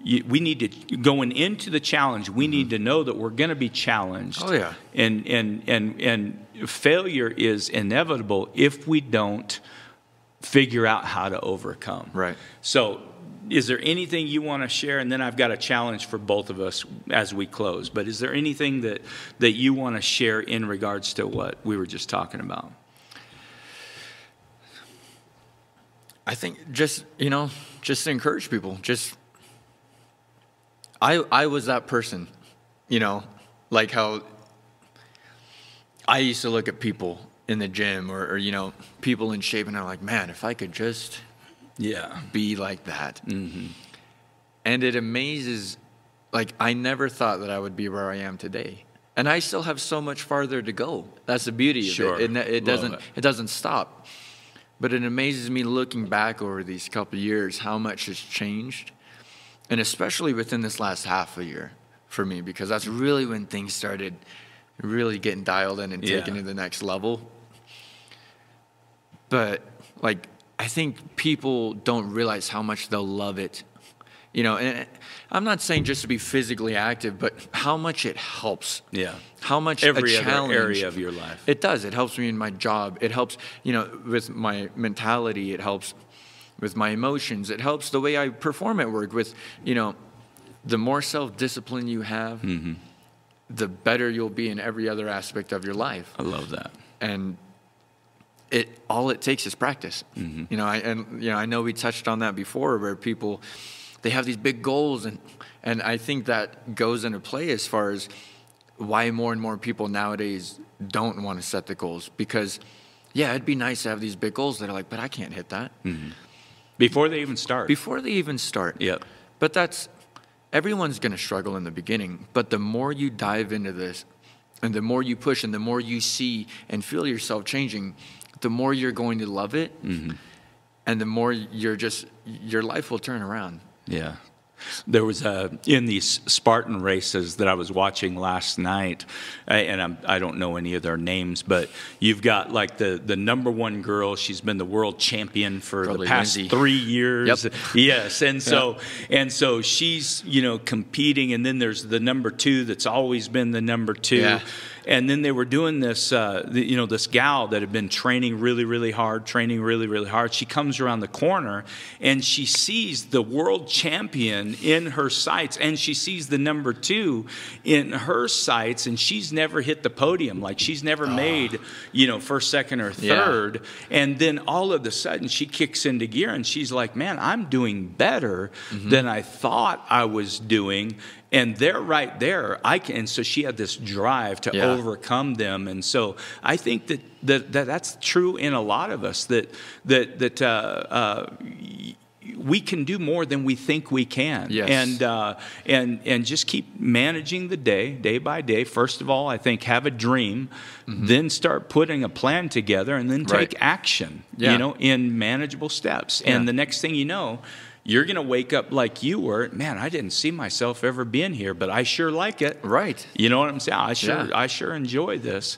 We need to going into the challenge. We need mm-hmm. to know that we're going to be challenged. Oh, yeah. and and and and failure is inevitable if we don't figure out how to overcome. Right. So, is there anything you want to share? And then I've got a challenge for both of us as we close. But is there anything that, that you want to share in regards to what we were just talking about? I think just you know, just to encourage people. Just I I was that person, you know, like how I used to look at people in the gym or, or you know people in shape, and I'm like, man, if I could just Yeah. be like that. Mm-hmm. And it amazes, like, I never thought that I would be where I am today. And I still have so much farther to go. That's the beauty Sure. of it. It, ne- it doesn't it. it. doesn't stop. But it amazes me looking back over these couple of years how much has changed. And especially within this last half a year for me, because that's really when things started really getting dialed in and Yeah. taken to the next level but like I think people don't realize how much they'll love it. You know, and I'm not saying just to be physically active, but how much it helps. Yeah. How much Every a other challenge area of your life. It does. It helps me in my job. It helps, you know, with my mentality. It helps with my emotions. It helps the way I perform at work. With, you know, the more self-discipline you have, Mm-hmm. the better you'll be in every other aspect of your life I love that. and it all it takes is practice. Mm-hmm. You know, I, and you know, I know we touched on that before, where people they have these big goals, and and I think that goes into play as far as why more and more people nowadays don't want to set the goals because. Yeah, it'd be nice to have these big goals that are like, but I can't hit that Before they even start. before they even start. Yep. But that's everyone's going to struggle in the beginning. But the more you dive into this, and the more you push, and the more you see and feel yourself changing, the more you're going to love it, mm-hmm. and the more you're just your life will turn around. Yeah. There was a in these Spartan races that I was watching last night, and I'm, I don't know any of their names, but you've got like the the number one girl. She's been the world champion for Probably the past Lindsay. three years. Yep. Yes, and so and so she's you know competing, and then there's the number two that's always been the number two. Yeah. And then they were doing this, uh, the, you know, this gal that had been training really, really hard, training really, really hard. She comes around the corner and she sees the world champion in her sights, and she sees the number two in her sights, and she's never hit the podium. Like she's never made, you know, first, second, or Yeah. third. And then all of a sudden she kicks into gear and she's like, man, I'm doing better Mm-hmm. than I thought I was doing. And they're right there. I can. And so she had this drive to Yeah. overcome them. And so I think that, that, that that's true in a lot of us. That that that uh, uh, we can do more than we think we can. Yes. And uh, and and just keep managing the day, day by day. First of all, I think have a dream, then start putting a plan together, and then Mm-hmm. Right. take action. Yeah. You know, in manageable steps. Yeah. And the next thing you know. You're going to wake up like you were. Man, I didn't see myself ever being here, but I sure like it. Right. You know what I'm saying? I sure, Yeah. I sure enjoy this.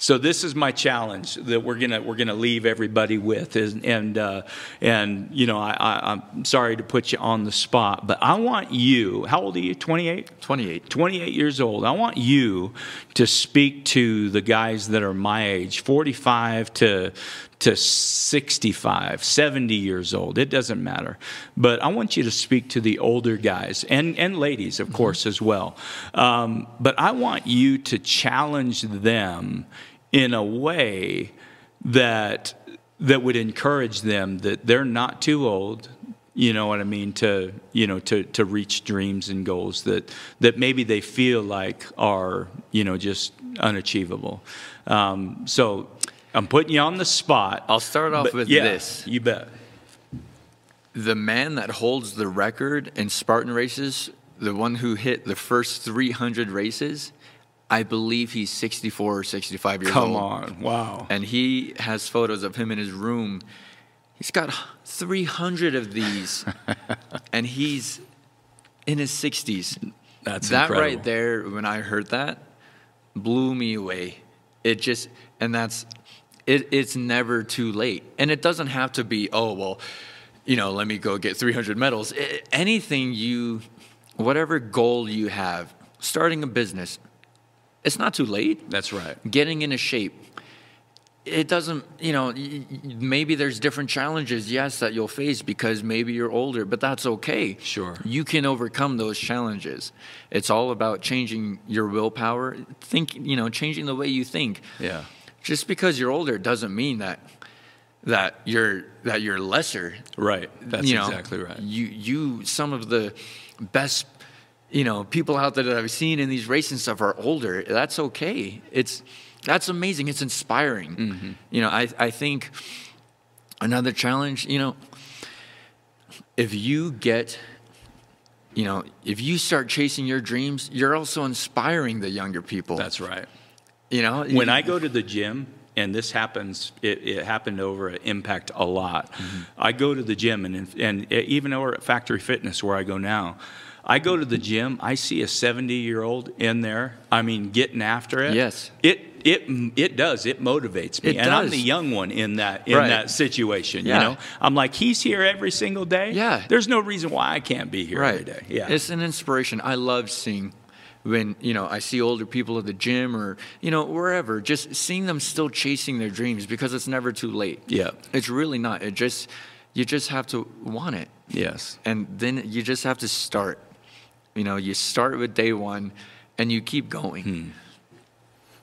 So this is my challenge that we're gonna we're gonna leave everybody with is and uh, and you know I, I I'm sorry to put you on the spot, but I want you. How old are you? 28. 28. 28 years old. I want you to speak to the guys that are my age, 45 to to 65, 70 years old. It doesn't matter. But I want you to speak to the older guys and, and ladies, of course, as well. Um, but I want you to challenge them in a way that that would encourage them that they're not too old you know what I mean to you know to to reach dreams and goals that that maybe they feel like are you know just unachievable. Um, so I'm putting you on the spot. I'll start off but with yeah, this. You bet. The man that holds the record in Spartan races, the one who hit the first 300 races, I believe he's 64 or 65 years Come old. Come on, wow. And he has photos of him in his room. He's got 300 of these, and he's in his 60s. That's that incredible. right there, when I heard that, blew me away. It just, and that's, it, it's never too late. And it doesn't have to be, oh, well, you know, let me go get 300 medals. I anything you, whatever goal you have, starting a business, it's not too late That's right. getting into shape it doesn't you know maybe there's different challenges yes that you'll face because maybe you're older but that's okay Sure. you can overcome those challenges it's all about changing your willpower think you know changing the way you think Yeah. Just because you're older doesn't mean that that you're that you're lesser. Right. That's you know, exactly right. You you some of the best you know people out there that I've seen in these races and stuff are older. That's okay. It's that's amazing. It's inspiring. Mm-hmm. You know, I I think another challenge. You know, if you get you know, if you start chasing your dreams, you're also inspiring the younger people. That's right. You know, When I go to the gym, and this happens, it, it happened over at Impact a lot. Mm-hmm. I go to the gym, and, and even over at Factory Fitness, where I go now, I go to the gym, I see a 70 year old in there, I mean, getting after it. Yes. It, it, it does. It motivates me. It and I'm the young one in that, in Right. that situation, Yeah. you know? I'm like, he's here every single day. Yeah. There's no reason why I can't be here every day. Yeah. It's an inspiration. I love seeing when, you know, I see older people at the gym or, you know, wherever, just seeing them still chasing their dreams because it's never too late. Yeah. It's really not. It just, you just have to want it. yes. And then you just have to start. You know, you start with day one and you keep going. Hmm.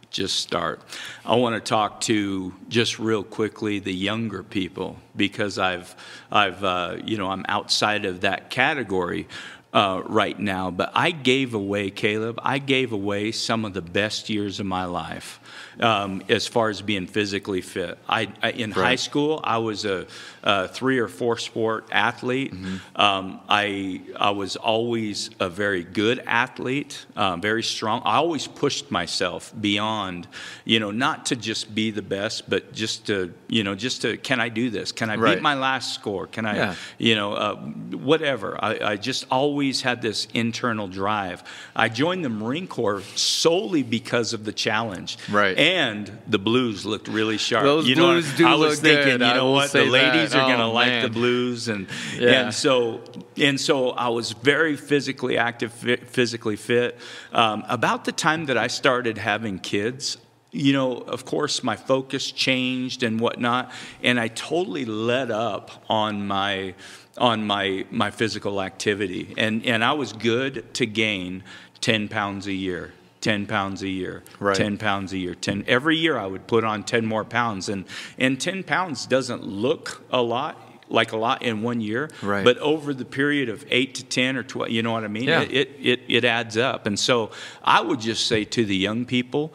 just start. I want to talk to just real quickly the younger people because I've, I've, uh, you know, I'm outside of that category uh, right now. But I gave away, Caleb. I gave away some of the best years of my life um, as far as being physically fit. I, I in high school, I was a, a three or four sport athlete. Um, I I was always a very good athlete, uh, very strong. I always pushed myself beyond, you know, not to just be the best, but just to, you know, just to can I do this? Can I Right. beat my last score? Can I, Yeah. you know, uh, whatever. I, I just always had this internal drive. I joined the Marine Corps solely because of the challenge. Right. And the blues looked really sharp. Those you know, blues do I was look thinking, good, you know what, the ladies are going to Oh, like the blues, and Yeah. and so and so I was very physically active, physically fit. Um, about the time that I started having kids, you know, of course, my focus changed and whatnot, and I totally let up on my on my my physical activity, and and I was good to gain ten pounds a year. 10 pounds a year, Right. 10 pounds a year, 10 every year I would put on 10 more pounds and and 10 pounds doesn't look a lot like a lot in one year Right. but over the period of 8 to 10 or 12 you know what I mean Yeah. it, it it adds up and so I would just say to the young people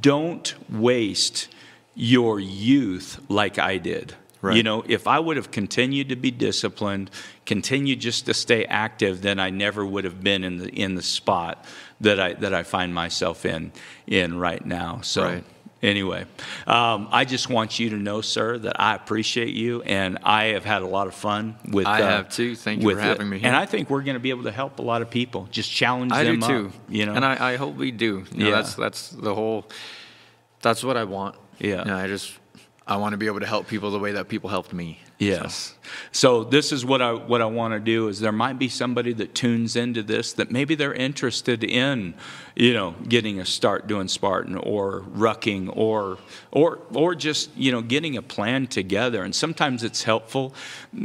don't waste your youth like I did Right. you know if I would have continued to be disciplined continued just to stay active then I never would have been in the in the spot that I that I find myself in in right now so Right. Anyway, um, I just want you to know, sir, that I appreciate you, and I have had a lot of fun with. I uh, have too. Thank you for it. having me here. And I think we're going to be able to help a lot of people. Just challenge I do them too. up. You know, and I, I hope we do. You know, Yeah. that's that's the whole. That's what I want. Yeah. You know, I just I want to be able to help people the way that people helped me. Yes. So this is what I what I want to do is there might be somebody that tunes into this that maybe they're interested in, you know, getting a start doing Spartan or rucking or or or just you know getting a plan together. And sometimes it's helpful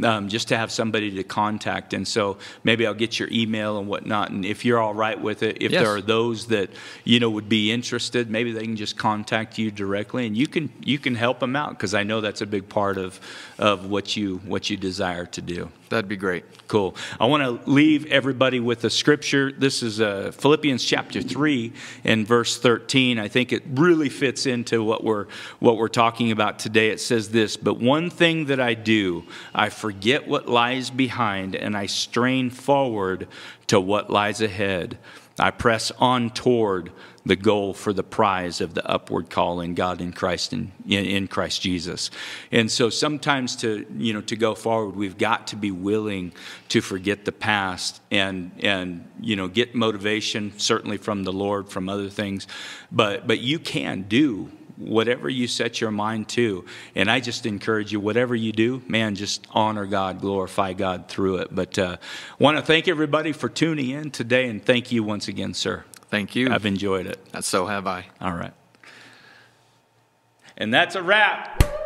um, just to have somebody to contact. And so maybe I'll get your email and whatnot. And if you're all right with it, if Yes. there are those that you know would be interested, maybe they can just contact you directly, and you can you can help them out because I know that's a big part of of what you what you desire to do. That'd be great. Cool. I want to leave everybody with a scripture. This is uh, Philippians chapter three and verse thirteen. I think it really fits into what we're what we're talking about today. It says this: "But one thing that I do, I forget what lies behind, and I strain forward to what lies ahead. I press on toward." the goal for the prize of the upward call in God in Christ in, in, in Christ Jesus. And so sometimes to you know to go forward, we've got to be willing to forget the past and and you know get motivation certainly from the Lord, from other things. But but you can do whatever you set your mind to. And I just encourage you, whatever you do, man, just honor God, glorify God through it. But uh, want to thank everybody for tuning in today, and thank you once again, sir. Thank you. I've enjoyed it. so have I. All right. And that's a wrap.